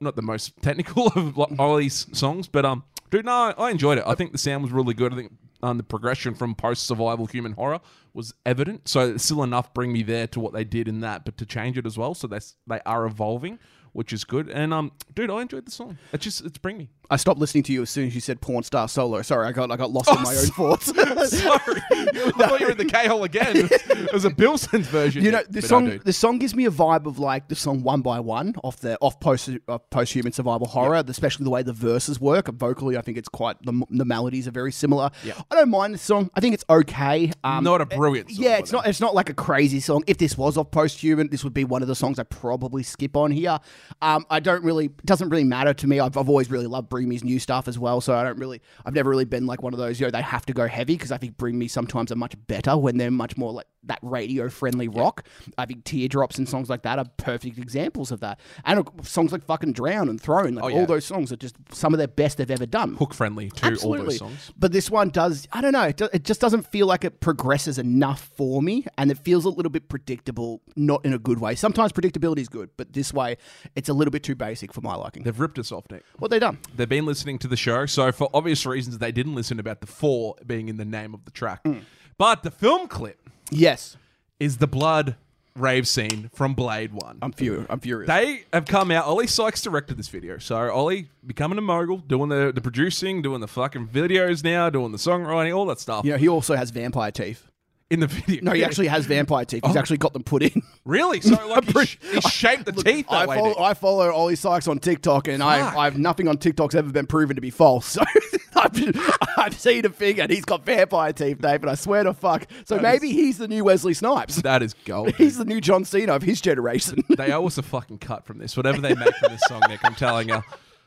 [SPEAKER 2] not the most technical of like, Oli's songs, but um, dude, no, I enjoyed it. I think the sound was really good. I think um, the progression from post survival human horror was evident. So it's still enough bring me there to what they did in that, but to change it as well. So they they are evolving, which is good. And um, dude, I enjoyed the song. It's just it's bring me.
[SPEAKER 1] I stopped listening to you as soon as you said porn star solo. Sorry, I got I got lost in my own thoughts.
[SPEAKER 2] Sorry, I thought you were in the K hole again. It was a Bilson's version.
[SPEAKER 1] You know, the song
[SPEAKER 2] dude.
[SPEAKER 1] the song gives me a vibe of like the song One by One off the off post uh, post human survival horror, especially the way the verses work. Vocally, I think it's quite the, the melodies are very similar.
[SPEAKER 2] Yeah.
[SPEAKER 1] I don't mind this song. I think it's okay. Um,
[SPEAKER 2] not a brilliant. Song,
[SPEAKER 1] yeah, it's not. It's not like a crazy song. If this was off post human, this would be one of the songs I probably skip on here. Um, I don't really, it doesn't really matter to me. I've, I've always really loved Bring Me's new stuff as well. So I don't really, I've never really been like one of those, you know, they have to go heavy because I think Bring Me sometimes are much better when they're much more like that radio friendly rock. I think Teardrops and songs like that are perfect examples of that. And uh, songs like fucking Drown and Throne, like
[SPEAKER 2] Oh, yeah.
[SPEAKER 1] all those songs are just some of their best they've ever done.
[SPEAKER 2] Hook friendly to all those songs.
[SPEAKER 1] But this one does, I don't know, it just doesn't feel like it progresses enough for me. And it feels a little bit predictable, not in a good way. Sometimes predictability is good, but this way, it's a little bit too basic for my liking.
[SPEAKER 2] They've ripped us off, Nick.
[SPEAKER 1] What they done?
[SPEAKER 2] They've been listening to the show, so for obvious reasons, they didn't listen about the four being in the name of the track.
[SPEAKER 1] Mm.
[SPEAKER 2] But the film clip
[SPEAKER 1] Yes.
[SPEAKER 2] is the blood rave scene from Blade One.
[SPEAKER 1] I'm furious. I'm furious.
[SPEAKER 2] They have come out. Oli Sykes directed this video. So Oli becoming a mogul, doing the, the producing, doing the fucking videos now, doing the songwriting, all that stuff
[SPEAKER 1] you know, he also has vampire teeth.
[SPEAKER 2] In the video.
[SPEAKER 1] No, he actually has vampire teeth. He's oh. actually got them put in.
[SPEAKER 2] really. So like he, sh- he shaped the teeth
[SPEAKER 1] I
[SPEAKER 2] way.
[SPEAKER 1] follow. I follow Oli Sykes on TikTok, and I,
[SPEAKER 2] Fuck.
[SPEAKER 1] I have nothing on TikTok's ever been proven to be false. So I've, I've seen a figure, and he's got vampire teeth, Dave, and I swear to fuck. So maybe he's the new Wesley Snipes.
[SPEAKER 2] that is gold.
[SPEAKER 1] He's the new John Cena of his generation.
[SPEAKER 2] they owe us a fucking cut from this. Whatever they make from this song, Nick, I'm telling you.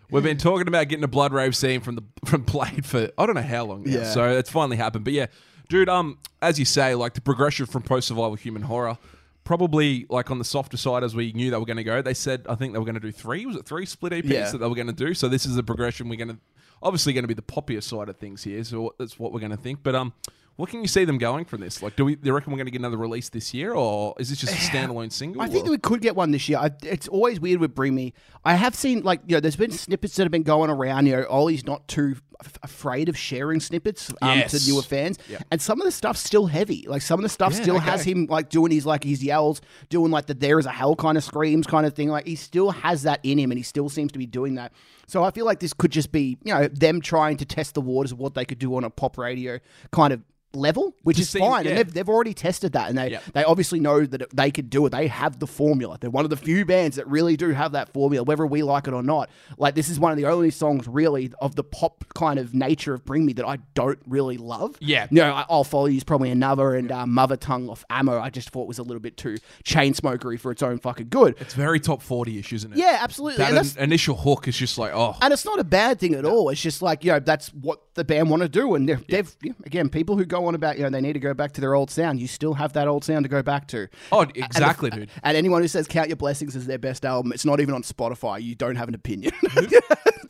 [SPEAKER 2] We've been talking about getting a blood rave scene from the from Blade for I don't know how long now.
[SPEAKER 1] Yeah.
[SPEAKER 2] So it's finally happened. But yeah, dude, um, as you say, like the progression from post survival human horror, probably like on the softer side as we knew they were going to go. They said I think they were going to do three. Was it three split EPs
[SPEAKER 1] Yeah.
[SPEAKER 2] that they were going to do? So this is a progression we're going to obviously going to be the poppier side of things here. So that's what we're going to think. But um. What can you see them going from this? Like, do we? Do you reckon we're going to get another release this year, or is this just a standalone single?
[SPEAKER 1] I think
[SPEAKER 2] or-
[SPEAKER 1] that we could get one this year. I, it's always weird with Bring Me. I have seen like you know, there's been snippets that have been going around. You know, Oli's not too f- afraid of sharing snippets um,
[SPEAKER 2] Yes.
[SPEAKER 1] to newer fans, and some of the stuff's still heavy. Like some of the stuff
[SPEAKER 2] Yeah,
[SPEAKER 1] still
[SPEAKER 2] okay.
[SPEAKER 1] has him like doing his like his yells, doing like the "there is a hell" kind of screams kind of thing. Like he still has that in him, and he still seems to be doing that. So I feel like this could just be you know them trying to test the waters of what they could do on a pop radio kind of level, which is
[SPEAKER 2] see-
[SPEAKER 1] fine,
[SPEAKER 2] yeah.
[SPEAKER 1] and they've, they've already tested that, and they
[SPEAKER 2] Yep.
[SPEAKER 1] they obviously know that they could do it. They have the formula. They're one of the few bands that really do have that formula, whether we like it or not. Like this is one of the only songs really of the pop kind of nature of Bring Me that I don't really love.
[SPEAKER 2] Yeah.
[SPEAKER 1] you know, I- I'll follow you is probably another, and uh, Mother Tongue off Ammo. I just thought was a little bit too chain smokery for its own fucking good.
[SPEAKER 2] It's very top 40 ish, isn't it?
[SPEAKER 1] Yeah, absolutely.
[SPEAKER 2] That
[SPEAKER 1] And that's-
[SPEAKER 2] initial hook is just like, oh,
[SPEAKER 1] and it's not a bad thing at all. It's just like you know that's what the band want to do, and they've, they've yeah, again people who go on about you know they need to go back to their old sound. You still have that old sound to go back to.
[SPEAKER 2] oh,
[SPEAKER 1] And the-
[SPEAKER 2] exactly, dude.
[SPEAKER 1] And anyone who says "Count Your Blessings" is their best album, it's not even on Spotify. You don't have an opinion.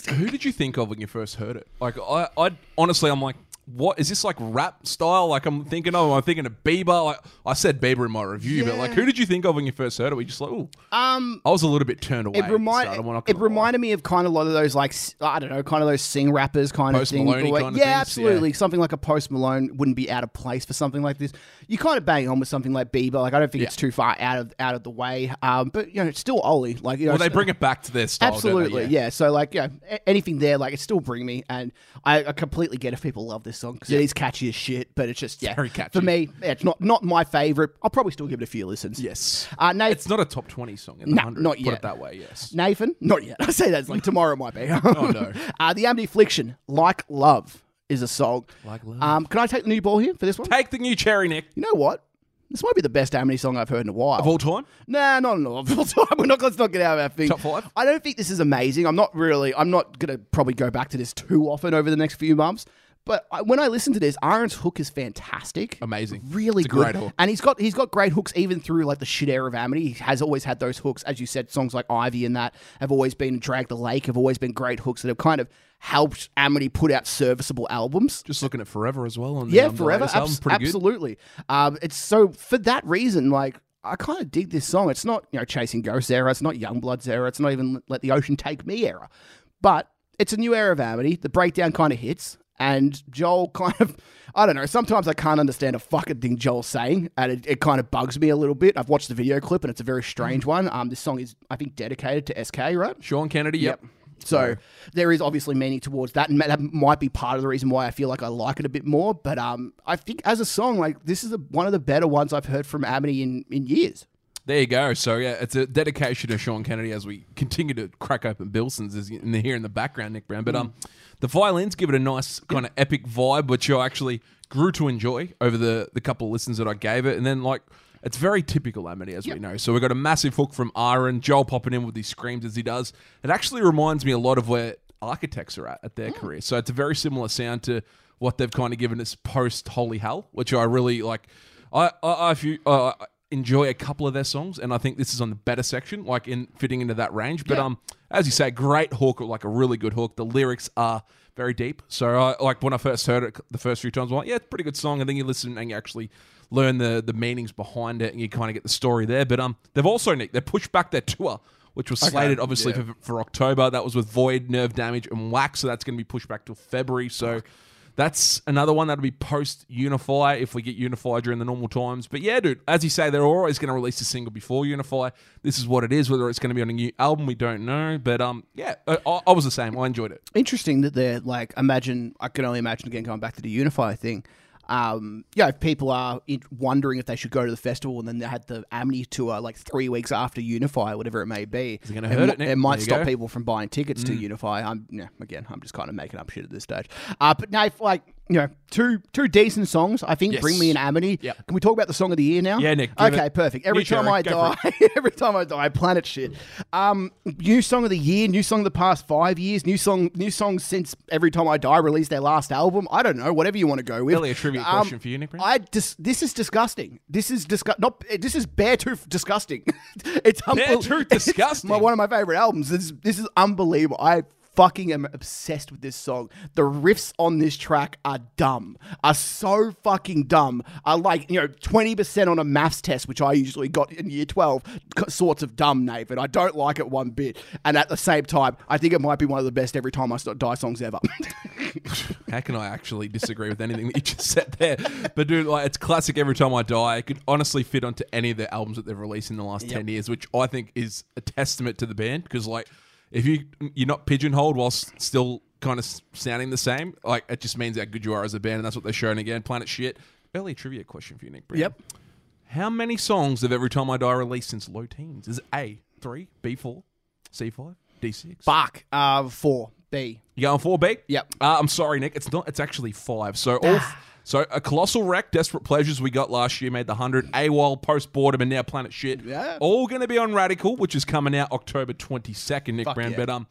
[SPEAKER 2] Who did you think of when you first heard it? Like, I, I honestly, I'm like, what is this like rap style? Like, I'm thinking of, I'm thinking of Bieber. Like, I said Bieber in my review, but like, who did you think of when you first heard it? Were you just like, oh,
[SPEAKER 1] um,
[SPEAKER 2] I was a little bit turned away.
[SPEAKER 1] it remind
[SPEAKER 2] not
[SPEAKER 1] it reminded me of kind of a lot of those like I don't know, kind of those sing rappers kind
[SPEAKER 2] Post
[SPEAKER 1] of thing.
[SPEAKER 2] Kind of
[SPEAKER 1] yeah,
[SPEAKER 2] things,
[SPEAKER 1] absolutely. Something like a Post Malone wouldn't be out of place for something like this. You kind of bang on with something like Bieber. Like I don't think
[SPEAKER 2] Yeah.
[SPEAKER 1] it's too far out of out of the way. Um, but you know, it's still Oli. Like you know,
[SPEAKER 2] Well, they bring it back to their style.
[SPEAKER 1] Absolutely, yeah. So like, yeah, anything there, like, it still bring me, and I, I completely get if people love this song because it is catchy as shit. But it's just, yeah,
[SPEAKER 2] very catchy.
[SPEAKER 1] for me. Yeah, it's not not my favorite. I'll probably still give it a few listens.
[SPEAKER 2] Yes.
[SPEAKER 1] Uh, Nathan,
[SPEAKER 2] It's not a top 20 song in the
[SPEAKER 1] No,
[SPEAKER 2] 100.
[SPEAKER 1] not
[SPEAKER 2] Put
[SPEAKER 1] yet.
[SPEAKER 2] it that way, yes.
[SPEAKER 1] Nathan, not yet. I say that it's like tomorrow might be.
[SPEAKER 2] Oh, no.
[SPEAKER 1] Uh, the Amity Affliction, like love, is a song.
[SPEAKER 2] Like Love.
[SPEAKER 1] Um, can I take the new ball here for this one?
[SPEAKER 2] Take the new cherry, Nick.
[SPEAKER 1] You know what? This might be the best Amity song I've heard in a while.
[SPEAKER 2] Of all time?
[SPEAKER 1] Nah, not an awful time. We're not. Let's not get out of our thing.
[SPEAKER 2] Top five?
[SPEAKER 1] I don't think this is amazing. I'm not really. I'm not gonna probably go back to this too often over the next few months. But I, when I listen to this, Ahren's hook is fantastic.
[SPEAKER 2] Amazing.
[SPEAKER 1] Really
[SPEAKER 2] It's
[SPEAKER 1] good.
[SPEAKER 2] great hook.
[SPEAKER 1] And he's got he's got great hooks even through like the shit era of Amity. He has always had those hooks, as you said. Songs like Ivy and that have always been Drag the Lake have always been great hooks that have kind of helped Amity put out serviceable albums.
[SPEAKER 2] Just looking at Forever as well. On
[SPEAKER 1] Yeah,
[SPEAKER 2] the
[SPEAKER 1] forever. Abs- absolutely. Um, it's so for that reason, like I kind of dig this song. It's not you know chasing ghosts era. It's not Youngblood's era. It's not even let the ocean take me era. But it's a new era of Amity. The breakdown kind of hits, and Joel kind of I don't know. Sometimes I can't understand a fucking thing Joel's saying, and it, it kind of bugs me a little bit. I've watched the video clip, and it's a very strange one. Um, this song is I think dedicated to SK, right?
[SPEAKER 2] Sean Kennedy, yep.
[SPEAKER 1] So there is obviously meaning towards that, and that might be part of the reason why I feel like I like it a bit more. But um, I think as a song, like this is a, one of the better ones I've heard from Amity in, in years.
[SPEAKER 2] There you go. So yeah, it's a dedication to Sean Kennedy as we continue to crack open Bilsons in the here in the background, Nick Brown. But um, the violins give it a nice kind of epic vibe, which I actually grew to enjoy over the the couple of listens that I gave it, and then like. It's very typical Amity, as we know. So we've got a massive hook from Ahren, Joel popping in with these screams as he does. It actually reminds me a lot of where Architects are at at their career. So it's a very similar sound to what they've kind of given us post Holy Hell, which I really like. I I, I if you, uh, enjoy a couple of their songs, and I think this is on the better section, like in fitting into that range. But
[SPEAKER 1] Yeah.
[SPEAKER 2] um, as you say, great hook, like a really good hook. The lyrics are very deep. So I like when I first heard it the first few times, I'm like, yeah, it's a pretty good song. And then you listen and you actually learn the the meanings behind it, and you kind of get the story there. But um, they've also Nick, they pushed back their tour. Which was slated obviously
[SPEAKER 1] yeah.
[SPEAKER 2] for, for October. That was with Void, Nerve Damage, and Wax. So that's going to be pushed back till February. So that's another one that'll be post Unify if we get Unify during the normal times. But yeah, dude, as you say, they're always going to release a single before Unify. This is what it is. Whether it's going to be on a new album, we don't know. But um, yeah, I, I I was the same. I enjoyed it.
[SPEAKER 1] Interesting that they're like, imagine, I can only imagine again going back to the Unify thing. Um, yeah, if people are wondering if they should go to the festival and then they had the Amity tour like three weeks after Unify, whatever it may be,
[SPEAKER 2] it
[SPEAKER 1] it, mi-
[SPEAKER 2] it,
[SPEAKER 1] it might stop
[SPEAKER 2] go. Mm.
[SPEAKER 1] people from buying tickets to Unify. I'm, yeah, again, I'm just kind of making up shit at this stage. Uh, but now, if, like, you know, two two decent songs. I think
[SPEAKER 2] Yes.
[SPEAKER 1] Bring Me an Amity.
[SPEAKER 2] Yep.
[SPEAKER 1] Can we talk about the song of the year now?
[SPEAKER 2] Yeah, Nick,
[SPEAKER 1] Okay,
[SPEAKER 2] it-
[SPEAKER 1] perfect. Every
[SPEAKER 2] You,
[SPEAKER 1] time I die, every time I die, planet shit. Um, new song of the year, new song of the past five years, new song, new songs since Every Time I Die released their last album. I don't know, whatever you want to go with.
[SPEAKER 2] Ellie, a trivia
[SPEAKER 1] Um,
[SPEAKER 2] question for you, Nick.
[SPEAKER 1] I dis- this is disgusting. This is disgust. Not this is Beartooth disgusting. it's unbel-
[SPEAKER 2] Tooth
[SPEAKER 1] it's
[SPEAKER 2] disgusting?
[SPEAKER 1] my- one of my favorite albums. This is, this is unbelievable. I fucking am obsessed with this song. The riffs on this track are dumb. Are so fucking dumb. Are like you know twenty percent on a maths test, which I usually got in year twelve. Sorts of dumb, Nathan. I don't like it one bit. And at the same time, I think it might be one of the best every time I start die songs ever.
[SPEAKER 2] How can I actually disagree with anything that you just said there? But dude, like it's classic every time I die. It could honestly fit onto any of the albums that they've released in the last ten years, which I think is a testament to the band. Because like, if you you're not pigeonholed whilst still kind of sounding the same, like it just means how good you are as a band, and that's what they're showing again. Planet shit. Early trivia question for you, Nick. Brown.
[SPEAKER 1] Yep.
[SPEAKER 2] How many songs have Every Time I Die released since Low Teens? Is it A three, B four, C five, D six?
[SPEAKER 1] Fuck. Uh, four B.
[SPEAKER 2] You going four B?
[SPEAKER 1] Yep.
[SPEAKER 2] Uh, I'm sorry, Nick. It's not. It's actually five. So all. So a colossal wreck, desperate pleasures we got last year made the hundred. AWOL, post boredom, and now Planet Shit.
[SPEAKER 1] Yeah.
[SPEAKER 2] All going to be on Radical, which is coming out October 22nd. Nick
[SPEAKER 1] Fuck
[SPEAKER 2] Brown,
[SPEAKER 1] yeah.
[SPEAKER 2] but um,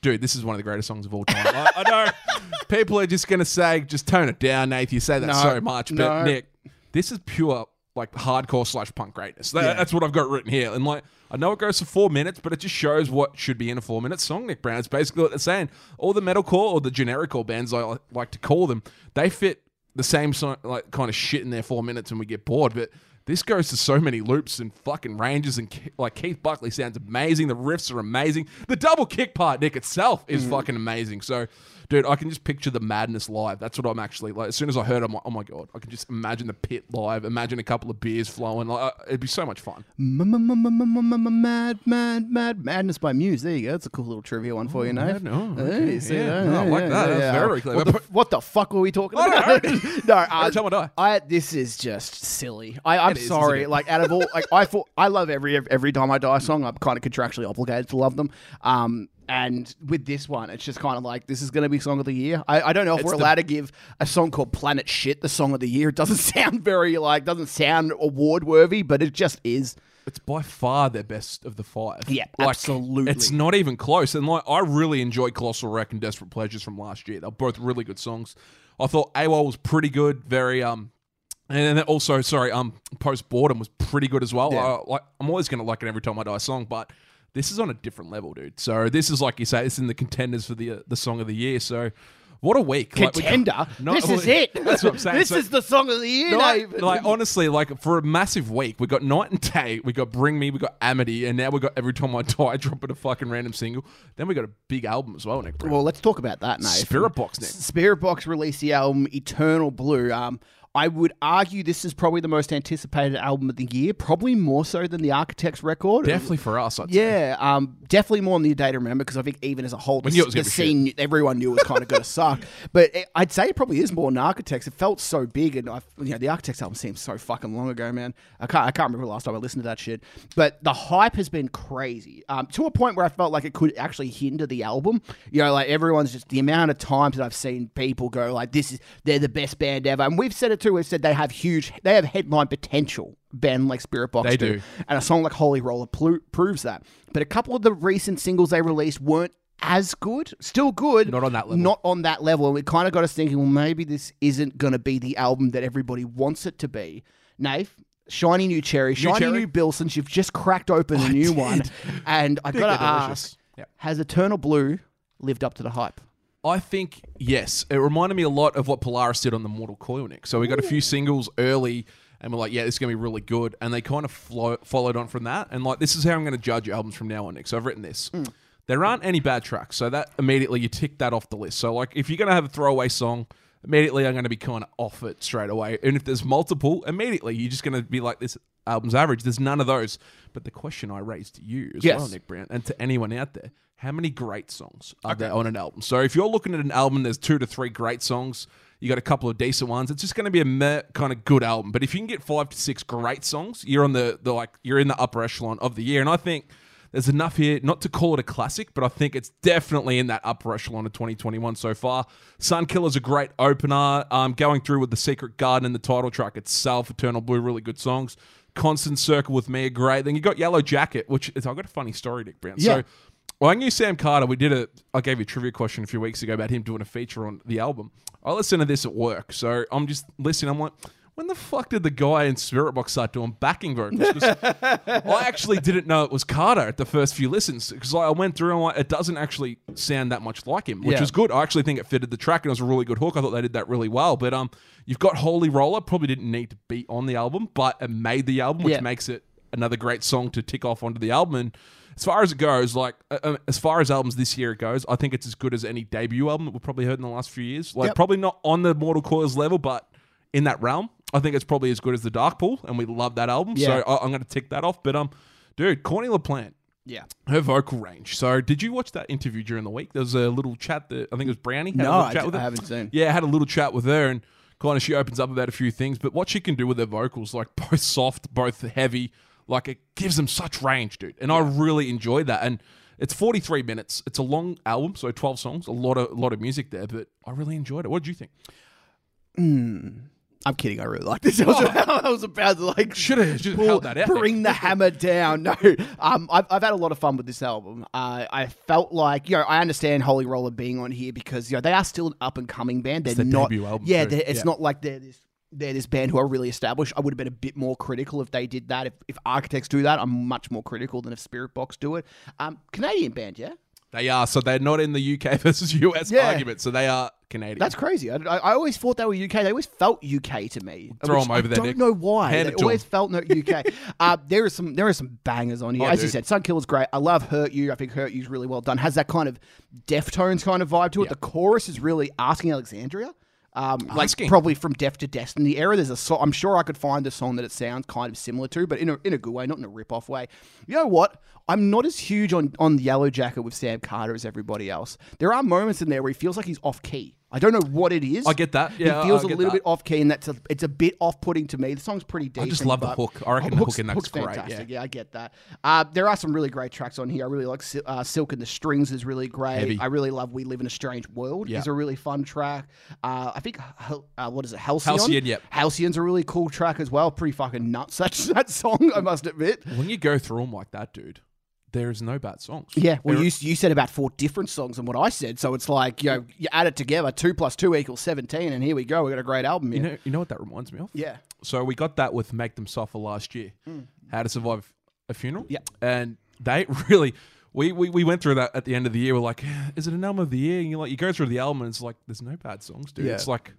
[SPEAKER 2] dude, this is one of the greatest songs of all time. I, I know people are just going to say, just tone it down, Nate. You say that
[SPEAKER 1] No,
[SPEAKER 2] so much, but
[SPEAKER 1] no.
[SPEAKER 2] Nick, this is pure like hardcore slash punk greatness. That-
[SPEAKER 1] Yeah.
[SPEAKER 2] That's what I've got written here. And like, I know it goes for four minutes, but it just shows what should be in a four minute song, Nick Brown. It's basically what they're saying. All the metalcore or the generic core bands, I like to call them, they fit the same song, like kind of shit in their four minutes and we get bored. But this goes to so many loops and fucking ranges and Ke- like Keith Buckley sounds amazing. The riffs are amazing. The double kick part, Nick itself, is
[SPEAKER 1] Mm.
[SPEAKER 2] fucking amazing. So, dude, I can just picture the madness live. That's what I'm actually like. As soon as I heard, it, I'm like, oh my god, I can just imagine the pit live. Imagine a couple of beers flowing. Like, uh, it'd be so much fun.
[SPEAKER 1] Mad, mad, mad, madness by Muse. There you go. That's a cool little trivia one for you, Nate.
[SPEAKER 2] oh,
[SPEAKER 1] Hey,
[SPEAKER 2] okay.
[SPEAKER 1] see
[SPEAKER 2] Yeah.
[SPEAKER 1] that?
[SPEAKER 2] No, I like that. That's very clever.
[SPEAKER 1] What the, what the fuck were we talking
[SPEAKER 2] I
[SPEAKER 1] about? no, uh,
[SPEAKER 2] Every time I die.
[SPEAKER 1] I this is just silly. I, I'm
[SPEAKER 2] It is,
[SPEAKER 1] sorry.
[SPEAKER 2] isn't it?
[SPEAKER 1] Like out of all, like I thought, I love every every time I die song. I'm kind of contractually obligated to love them. Um, and with this one, it's just kind of like this is going to be song of the year. I, I don't know if
[SPEAKER 2] It's
[SPEAKER 1] we're
[SPEAKER 2] the-
[SPEAKER 1] allowed to give a song called Planet Shit the song of the year. It doesn't sound very like doesn't sound award worthy, but it just is.
[SPEAKER 2] It's by far their best of the five.
[SPEAKER 1] Yeah,
[SPEAKER 2] Like,
[SPEAKER 1] absolutely.
[SPEAKER 2] It's not even close. And like, I really enjoyed Colossal Wreck and Desperate Pleasures from last year. They're both really good songs. I thought AWOL was pretty good. Very um, and then also sorry um, Post Boredom was pretty good as well.
[SPEAKER 1] Yeah.
[SPEAKER 2] Uh, like I'm always gonna like it every time I die a song, but this is on a different level, dude. So this is like you say, it's in the contenders for the uh, the song of the year. So what a week! Like, we-
[SPEAKER 1] Contender. This is it.
[SPEAKER 2] That's what I'm saying.
[SPEAKER 1] this
[SPEAKER 2] So-
[SPEAKER 1] is the song of the year.
[SPEAKER 2] no,
[SPEAKER 1] Dave.
[SPEAKER 2] like honestly, like for a massive week, we got Night and Day, we got Bring Me, we got Amity, and now we got Every Time I Die dropping a fucking random single. Then we got a big album as well, Nick. Brown.
[SPEAKER 1] Well, let's talk about that now.
[SPEAKER 2] Spiritbox, Nick.
[SPEAKER 1] Spiritbox released the album Eternal Blue. Um, I would argue this is probably the most anticipated album of the year, probably more so than the Architects record.
[SPEAKER 2] Definitely for us, I'd say.
[SPEAKER 1] Yeah, um, definitely more than the day to remember because I think even as a whole, the,
[SPEAKER 2] knew it was
[SPEAKER 1] the scene everyone knew was kind of going to suck. But it, I'd say it probably is more than Architects. It felt so big, and I, you know, the Architects album seems so fucking long ago, man. I can't, I can't remember the last time I listened to that shit. But the hype has been crazy um, to a point where I felt like it could actually hinder the album. You know, like everyone's just the amount of times that I've seen people go like, "This is they're the best band ever," and we've said it too, we've said they have huge, they have headline potential. Band like Spiritbox
[SPEAKER 2] They
[SPEAKER 1] do.
[SPEAKER 2] do.
[SPEAKER 1] and a song like Holy Roller plu- proves that. But a couple of the recent singles they released weren't as good. Still good,
[SPEAKER 2] Not on that level.
[SPEAKER 1] Not on that level, and it kind of got us thinking. Well, maybe this isn't going to be the album that everybody wants it to be. Nave. Shiny new cherry, shiny
[SPEAKER 2] cherry?
[SPEAKER 1] new Bill. Since you've just cracked open a new one, and I gotta ask:
[SPEAKER 2] Yep.
[SPEAKER 1] Has Eternal Blue lived up to the hype?
[SPEAKER 2] I think yes. It reminded me a lot of what Polaris did on the Mortal Coil Nick. So we got a few singles early, and we're like, yeah, this is gonna be really good. And they kind of flow, followed on from that. And like, this is how I'm gonna judge albums from now on, Nick. So I've written this. Mm. There aren't any bad tracks, so that immediately you tick that off the list. So like, if you're gonna have a throwaway song, immediately I'm gonna be kind of off it straight away. And if there's multiple, immediately you're just gonna be like, this album's average. There's none of those. But the question I raised to you as
[SPEAKER 1] Yes.
[SPEAKER 2] well, Nick Brown, and to anyone out there, how many great songs are there on an album? So if you're looking at an album, there's two to three great songs. You got a couple of decent ones. It's just going to be a meh kind of good album. But if you can get five to six great songs, you're on the, the like you're in the upper echelon of the year. And I think there's enough here not to call it a classic, but I think it's definitely in that upper echelon of 2021 so far. Sun Sunkiller's a great opener. Um, going through with the Secret Garden and the title track itself, Eternal Blue, really good songs. Constance Circle with Me are great. Then you got Yellow Jacket, which is I've got a funny story, Nick Brown.
[SPEAKER 1] Yeah.
[SPEAKER 2] So well, I knew Sam Carter. We did a. I gave you a trivia question a few weeks ago about him doing a feature on the album. I listened to this at work, so I'm just listening. I'm like, when the fuck did the guy in Spiritbox start doing backing vocals? 'Cause I actually didn't know it was Carter at the first few listens because I went through and like, it doesn't actually sound that much like him, which
[SPEAKER 1] Yeah.
[SPEAKER 2] was good. I actually think it fitted the track and it was a really good hook. I thought they did that really well. But um, you've got Holy Roller, probably didn't need to be on the album, but it made the album, which
[SPEAKER 1] Yeah.
[SPEAKER 2] makes it another great song to tick off onto the album. And as far as it goes, like uh, uh, as far as albums this year it goes, I think it's as good as any debut album that we've probably heard in the last few years. Like
[SPEAKER 1] Yep.
[SPEAKER 2] probably not on the Mortal Coils level, but in that realm, I think it's probably as good as the Dark Pool, and we love that album.
[SPEAKER 1] Yeah.
[SPEAKER 2] So I, I'm going to tick that off. But um, dude, Courtney LaPlante.
[SPEAKER 1] Yeah.
[SPEAKER 2] Her vocal range. So, did you watch that interview during the week? There was a little chat that I think it was Brownie. Had
[SPEAKER 1] No, I
[SPEAKER 2] chat
[SPEAKER 1] d-
[SPEAKER 2] with her.
[SPEAKER 1] I haven't seen.
[SPEAKER 2] Yeah, I had a little chat with her, and kind of she opens up about a few things. But what she can do with her vocals, like both soft, both heavy, like it gives them such range, dude. And I really enjoyed that. And it's 43 minutes. It's a long album, so 12 songs, a lot of a lot of music there. But I really enjoyed it. What did you think?
[SPEAKER 1] I'm kidding. I really like this. I was, I was about to like
[SPEAKER 2] Should have held that out.
[SPEAKER 1] bring the hammer down. No, um, I've, I've had a lot of fun with this album. Uh, I felt like you know I understand Holy Roller being on here because you know they are still an up and coming band. They're not.
[SPEAKER 2] debut album,
[SPEAKER 1] yeah, they're- it's
[SPEAKER 2] Yeah.
[SPEAKER 1] not like they're this. They're this band who are really established. I would have been a bit more critical if they did that. If, if Architects do that, I'm much more critical than if Spiritbox do it. Um, Canadian band, yeah.
[SPEAKER 2] They are. So they're not in the UK versus US
[SPEAKER 1] Yeah.
[SPEAKER 2] argument. So they are Canadian.
[SPEAKER 1] That's crazy. I, I I always thought they were UK. They always felt UK to me.
[SPEAKER 2] Throw
[SPEAKER 1] which
[SPEAKER 2] 'em over
[SPEAKER 1] I
[SPEAKER 2] there,
[SPEAKER 1] don't
[SPEAKER 2] Nick.
[SPEAKER 1] know why.
[SPEAKER 2] Hand
[SPEAKER 1] they
[SPEAKER 2] it to
[SPEAKER 1] always
[SPEAKER 2] 'em.
[SPEAKER 1] felt no UK. uh, there are some there are some bangers on here.
[SPEAKER 2] Oh,
[SPEAKER 1] As you
[SPEAKER 2] dude.
[SPEAKER 1] said, Sunkiller's great. I love Hurt You. I think Hurt You's really well done. Has that kind of Deftones kind of vibe to it. The chorus is really asking Alexandria. Um, like
[SPEAKER 2] Asking.
[SPEAKER 1] probably from Death to Destiny era. There's a song. I'm sure I could find a song that it sounds kind of similar to, but in a in a good way, not in a rip off way. You know what? I'm not as huge on on Yellow Jacket with Sam Carter as everybody else. There are moments in there where he feels like he's off key. I don't know what it is.
[SPEAKER 2] I get that. Yeah,
[SPEAKER 1] he feels
[SPEAKER 2] I
[SPEAKER 1] a little
[SPEAKER 2] that.
[SPEAKER 1] bit off key, and that's a, it's a bit off putting to me. The song's pretty decent.
[SPEAKER 2] I just love the hook. I reckon the hook in that's
[SPEAKER 1] hook's
[SPEAKER 2] great,
[SPEAKER 1] fantastic. Yeah. I get that. Uh, there are some really great tracks on here. I really like uh, Silk and the Strings is really great.
[SPEAKER 2] Heavy.
[SPEAKER 1] I really love We Live in a Strange World.
[SPEAKER 2] Yeah.
[SPEAKER 1] Is a really fun track. Uh, I think uh, what is it? Halcyon.
[SPEAKER 2] Halcyon, yep.
[SPEAKER 1] Halcyon's a really cool track as well. Pretty fucking nuts that that song. I must admit.
[SPEAKER 2] when you go through them like that, dude, there is no bad songs.
[SPEAKER 1] Yeah, well,
[SPEAKER 2] There-
[SPEAKER 1] you, you said about four different songs than what I said, so it's like you know you add it together, two plus two equals seventeen, and here we go. We got a great album here.
[SPEAKER 2] You know, you know what that reminds me of?
[SPEAKER 1] yeah,
[SPEAKER 2] So we got that with Make Them Suffer last year. Mm. How to Survive a Funeral.
[SPEAKER 1] Yeah.
[SPEAKER 2] And they really, we, we, we went through that at the end of the year. We're like, is it an album of the year? And you like, you go through the album and it's like, there's no bad songs, dude.
[SPEAKER 1] Yeah.
[SPEAKER 2] It's like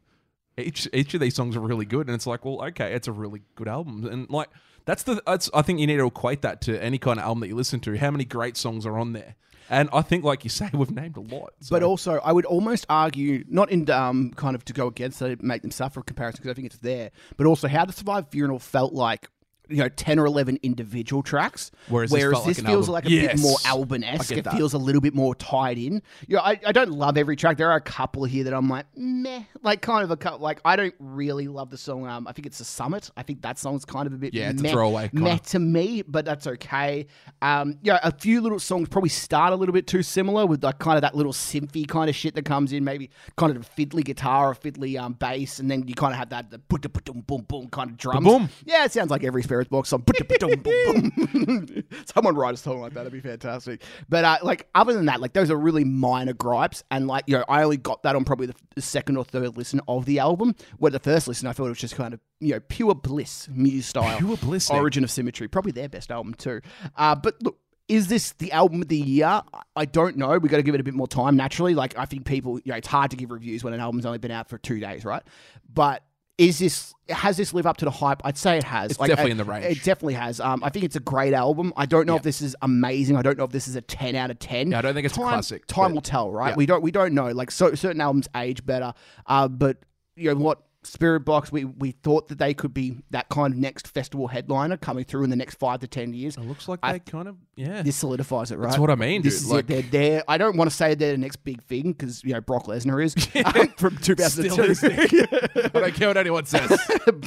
[SPEAKER 2] each each of these songs are really good, and it's like, well, okay, it's a really good album, and like that's the that's I think you need to equate that to any kind of album that you listen to. How many great songs are on there? And I think, like you say, we've named a lot. So.
[SPEAKER 1] but also I would almost argue not in um kind of to go against it, make them suffer a comparison because I think it's there, but also how to survive funeral felt like you know, 10 or 11 individual tracks.
[SPEAKER 2] Whereas this like
[SPEAKER 1] this feels
[SPEAKER 2] album.
[SPEAKER 1] like a
[SPEAKER 2] Yes.
[SPEAKER 1] bit more album esque. It feels a little bit more tied in. You know, I, I don't love every track. There are a couple here that I'm like, meh. Like, kind of a couple. Like, I don't really love the song. Um, I think it's The Summit. I think that song's kind of a bit
[SPEAKER 2] Yeah,
[SPEAKER 1] meh,
[SPEAKER 2] throwaway,
[SPEAKER 1] meh to me, but that's okay. Um, yeah, a few little songs probably start a little bit too similar with like kind of that little synthy kind of shit that comes in, maybe kind of a fiddly guitar or fiddly um, bass, and then you kind of have that the boom boom boom kind of drums.
[SPEAKER 2] Ba-boom.
[SPEAKER 1] Yeah, it sounds like every Spirits box song. Boom, boom, boom. Someone write a song like that. That'd be fantastic. But uh, like other than that, like those are really minor gripes, and like you know, I only got that on probably the, the second or third listen of the album. Where the first listen, I thought it was just kind of you know pure bliss, Muse style,
[SPEAKER 2] Pure bliss,
[SPEAKER 1] Origin of Symmetry, probably their best album too. Uh, but look. Is this the album of the year? I don't know. We got to give it a bit more time. Naturally, like I think people, you know, it's hard to give reviews when an album's only been out for two days, right? But is this has this live up to the hype? I'd say it has.
[SPEAKER 2] It's definitely
[SPEAKER 1] I-
[SPEAKER 2] in the range.
[SPEAKER 1] It definitely has. Um, I think it's a great album. I don't know
[SPEAKER 2] Yeah.
[SPEAKER 1] if this is amazing. I don't know if this is a ten out of ten.
[SPEAKER 2] I don't think it's a
[SPEAKER 1] time,
[SPEAKER 2] classic,
[SPEAKER 1] Time
[SPEAKER 2] but-
[SPEAKER 1] will tell, right?
[SPEAKER 2] Yeah.
[SPEAKER 1] We don't we don't know. Like so, certain albums age better, uh, but you know what? Spiritbox, we, we thought that they could be that kind of next festival headliner coming through in the next five to ten years.
[SPEAKER 2] It looks like
[SPEAKER 1] I-
[SPEAKER 2] they kind of yeah.
[SPEAKER 1] This solidifies it, right?
[SPEAKER 2] That's what I mean,
[SPEAKER 1] This
[SPEAKER 2] dude.
[SPEAKER 1] is
[SPEAKER 2] Like-
[SPEAKER 1] it. They're there. I don't want to say they're the next big thing because you know Brock Lesnar is um, from
[SPEAKER 2] Still is,
[SPEAKER 1] 2002.
[SPEAKER 2] I don't care what anyone says.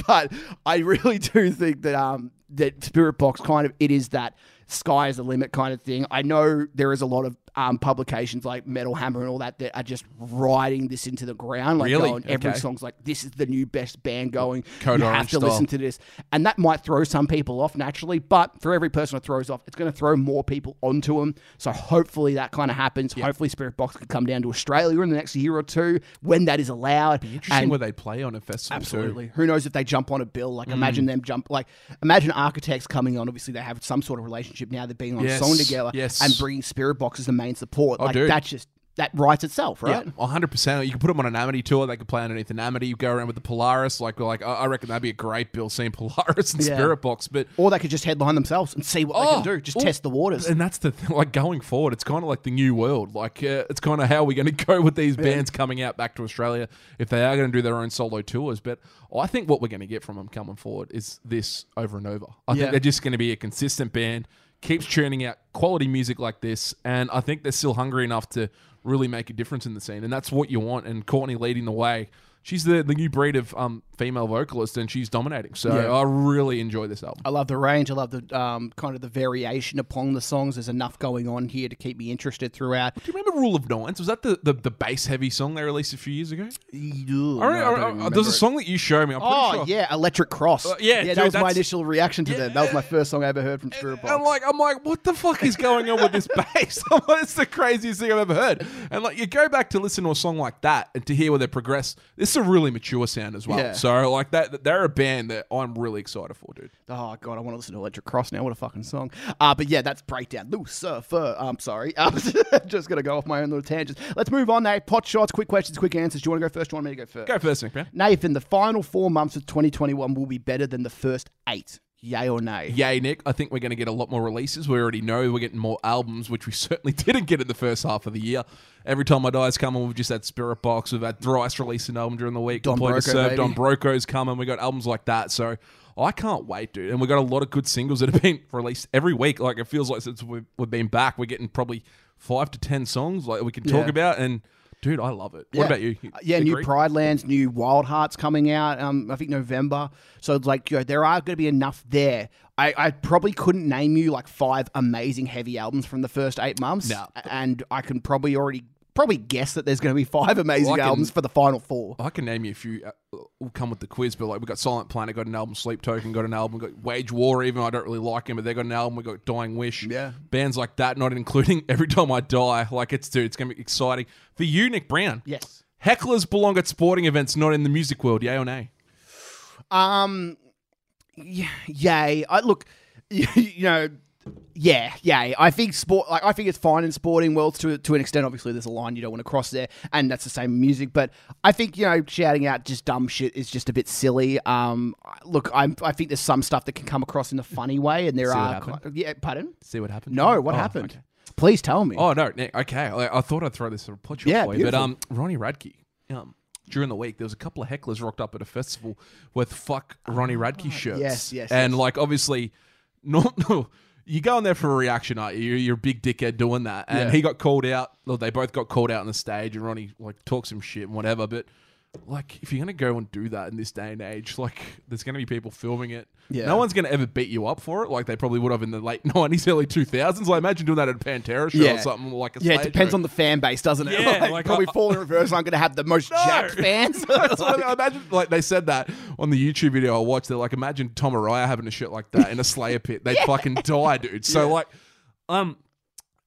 [SPEAKER 1] but I really do think that um that Spiritbox kind of it is that sky is the limit kind of thing. I know there is a lot of um, publications like Metal Hammer and all that that are just riding this into the ground. Like
[SPEAKER 2] Really?
[SPEAKER 1] going, every
[SPEAKER 2] Okay.
[SPEAKER 1] song's like this is the new best band going.
[SPEAKER 2] Code
[SPEAKER 1] you have to
[SPEAKER 2] style.
[SPEAKER 1] listen to this, and that might throw some people off naturally. But for every person it throws off, it's going to throw more people onto them. So hopefully that kind of happens. Hopefully Spiritbox could come down to Australia in the next year or two when that is allowed.
[SPEAKER 2] Interesting
[SPEAKER 1] And-
[SPEAKER 2] where they play on a festival. too.
[SPEAKER 1] Absolutely. Who knows if they jump on a bill?
[SPEAKER 2] Mm.
[SPEAKER 1] Like, imagine them jump. Like, imagine Architects coming on. Obviously, they have some sort of relationship now. They're being on
[SPEAKER 2] Yes,
[SPEAKER 1] a song together
[SPEAKER 2] yes.
[SPEAKER 1] and bringing Spiritbox as the main support.
[SPEAKER 2] Oh,
[SPEAKER 1] like,
[SPEAKER 2] dude.
[SPEAKER 1] that's just that writes itself, right?
[SPEAKER 2] Yeah, hundred percent. You can put them on an Amity tour. They could play underneath an Amity. You go around with the Polaris. Like, like I I reckon that'd be a great bill seeing Polaris and
[SPEAKER 1] Yeah.
[SPEAKER 2] Spiritbox. But
[SPEAKER 1] Or they could just headline themselves and see what they
[SPEAKER 2] Oh,
[SPEAKER 1] can do. Just
[SPEAKER 2] oh,
[SPEAKER 1] test the waters.
[SPEAKER 2] and that's the thing. Like going forward, it's kind of like the new world. Like uh, it's kind of how we're going to go with these bands coming out back to Australia if they are going to do their own solo tours. But I think what we're going to get from them coming forward is this over and over. I think they're just going to be a consistent band, keeps churning out quality music like this, and I think they're still hungry enough to really make a difference in the scene, and that's what you want. And Courtney leading the way. She's the, the new breed of um, female vocalist, and she's dominating. So
[SPEAKER 1] Yeah.
[SPEAKER 2] I really enjoy this album.
[SPEAKER 1] I love the range. I love the um, kind of the variation upon the songs. There's enough going on here to keep me interested throughout.
[SPEAKER 2] Do you remember Rule of Nines? Was that the, the, the bass heavy song they released a few years ago?
[SPEAKER 1] Ew,
[SPEAKER 2] I re-
[SPEAKER 1] no, I
[SPEAKER 2] I
[SPEAKER 1] don't
[SPEAKER 2] re- there's a song that you showed me. I'm pretty
[SPEAKER 1] Oh
[SPEAKER 2] sure.
[SPEAKER 1] yeah, Electric Cross.
[SPEAKER 2] Uh, yeah,
[SPEAKER 1] yeah,
[SPEAKER 2] dude,
[SPEAKER 1] that was my
[SPEAKER 2] that's-
[SPEAKER 1] initial reaction to them. That was my first song I ever heard from Spiritbox.
[SPEAKER 2] I'm like, I'm like, what the fuck is going on with this bass? I'm like, it's the craziest thing I've ever heard. And like, you go back to listen to a song like that and to hear where they progress. This is a really mature sound as well.
[SPEAKER 1] Yeah.
[SPEAKER 2] So like that, they're a band that I'm really excited for, dude.
[SPEAKER 1] Oh god, I want to listen to Electric Cross now. What a fucking song! Uh, but yeah, that's breakdown. Lucifer. I'm sorry. I'm just gonna go off my own little tangents. Let's move on, Nate. Pot shots, quick questions, quick answers. Do you want to go first? Do you want me to go first?
[SPEAKER 2] Go first, Nick, man.
[SPEAKER 1] Nathan, the final four months of 2021 will be better than the first eight. Yay or nay?
[SPEAKER 2] Yay, Nick. I think we're going to get a lot more releases. We already know we're getting more albums, which we certainly didn't get in the first half of the year. Every time I die's coming, we've just had Spirit Box, we've had Thrice release an album during the week.
[SPEAKER 1] Don
[SPEAKER 2] to
[SPEAKER 1] Broco,
[SPEAKER 2] Serve,
[SPEAKER 1] baby.
[SPEAKER 2] Don Broco's coming. We got albums like that. So I can't wait, dude. And we got a lot of good singles that have been released every week. Like it feels like since we've, we've been back, we're getting probably five to ten songs like we can talk
[SPEAKER 1] Yeah.
[SPEAKER 2] about. And dude, I love it. What
[SPEAKER 1] Yeah.
[SPEAKER 2] about you?
[SPEAKER 1] Uh, Yeah, new Pride Lands, new Wild Hearts coming out. Um, I think November. So like you know, there are going to be enough there. I, I probably couldn't name you like five amazing heavy albums from the first eight months.
[SPEAKER 2] No.
[SPEAKER 1] and I can probably already probably guess that there's going to be five amazing
[SPEAKER 2] Well, I can-
[SPEAKER 1] albums for the final four.
[SPEAKER 2] I can name you a few. Uh, will come with the quiz, but like we got Silent Planet, got an album. Sleep Token got an album. Got Wage War. Even I don't really like him, but they got an album. We got Dying Wish.
[SPEAKER 1] Yeah.
[SPEAKER 2] bands like that, not including Every Time I Die. Like it's dude, it's gonna be exciting for you, Nick Brown.
[SPEAKER 1] Yes.
[SPEAKER 2] Hecklers belong at sporting events, not in the music world. Yay or nay?
[SPEAKER 1] Um. y- Yay! I look. You know. Yeah, yeah. I think sport. Like, I think it's fine in sporting worlds to to an extent. Obviously, there's a line you don't want to cross there, and that's the same music. But I think you know, shouting out just dumb shit is just a bit silly. Um, look, I'm. I think there's some stuff that can come across in a funny way, and there
[SPEAKER 2] See
[SPEAKER 1] are. Yeah, pardon.
[SPEAKER 2] See what happened?
[SPEAKER 1] No, what
[SPEAKER 2] Oh,
[SPEAKER 1] happened?
[SPEAKER 2] okay.
[SPEAKER 1] Please tell me.
[SPEAKER 2] Oh no, Nick. Okay, I, I thought I'd throw this sort of plot
[SPEAKER 1] Yeah,
[SPEAKER 2] for you, but um, Ronnie Radke. Um, during the week there was a couple of hecklers rocked up at a festival with fuck Ronnie Radke shirts.
[SPEAKER 1] Ah, yes, yes,
[SPEAKER 2] And
[SPEAKER 1] yes.
[SPEAKER 2] like obviously, no, no. You go in there for a reaction, aren't you? You're, you're a big dickhead doing that, and
[SPEAKER 1] Yeah.
[SPEAKER 2] he got called out. Well, they both got called out on the stage, and Ronnie like talks some shit and whatever. But like, if you're gonna go and do that in this day and age, like, there's gonna be people filming it.
[SPEAKER 1] Yeah.
[SPEAKER 2] No one's gonna ever beat you up for it, like they probably would have in the late '90s, early 2000s. Like, imagine doing that at a Pantera show
[SPEAKER 1] Yeah.
[SPEAKER 2] or something like a
[SPEAKER 1] Yeah, it depends
[SPEAKER 2] show.
[SPEAKER 1] on the fan base, doesn't it?
[SPEAKER 2] Yeah,
[SPEAKER 1] like,
[SPEAKER 2] like,
[SPEAKER 1] probably
[SPEAKER 2] I-
[SPEAKER 1] fall in reverse. I'm going to have the most jacked fans.
[SPEAKER 2] What I imagine, like they said that on the YouTube video I watched. They're like, imagine Tom Araya having a shit like that in a Slayer pit. They'd fucking die, dude. So like, um,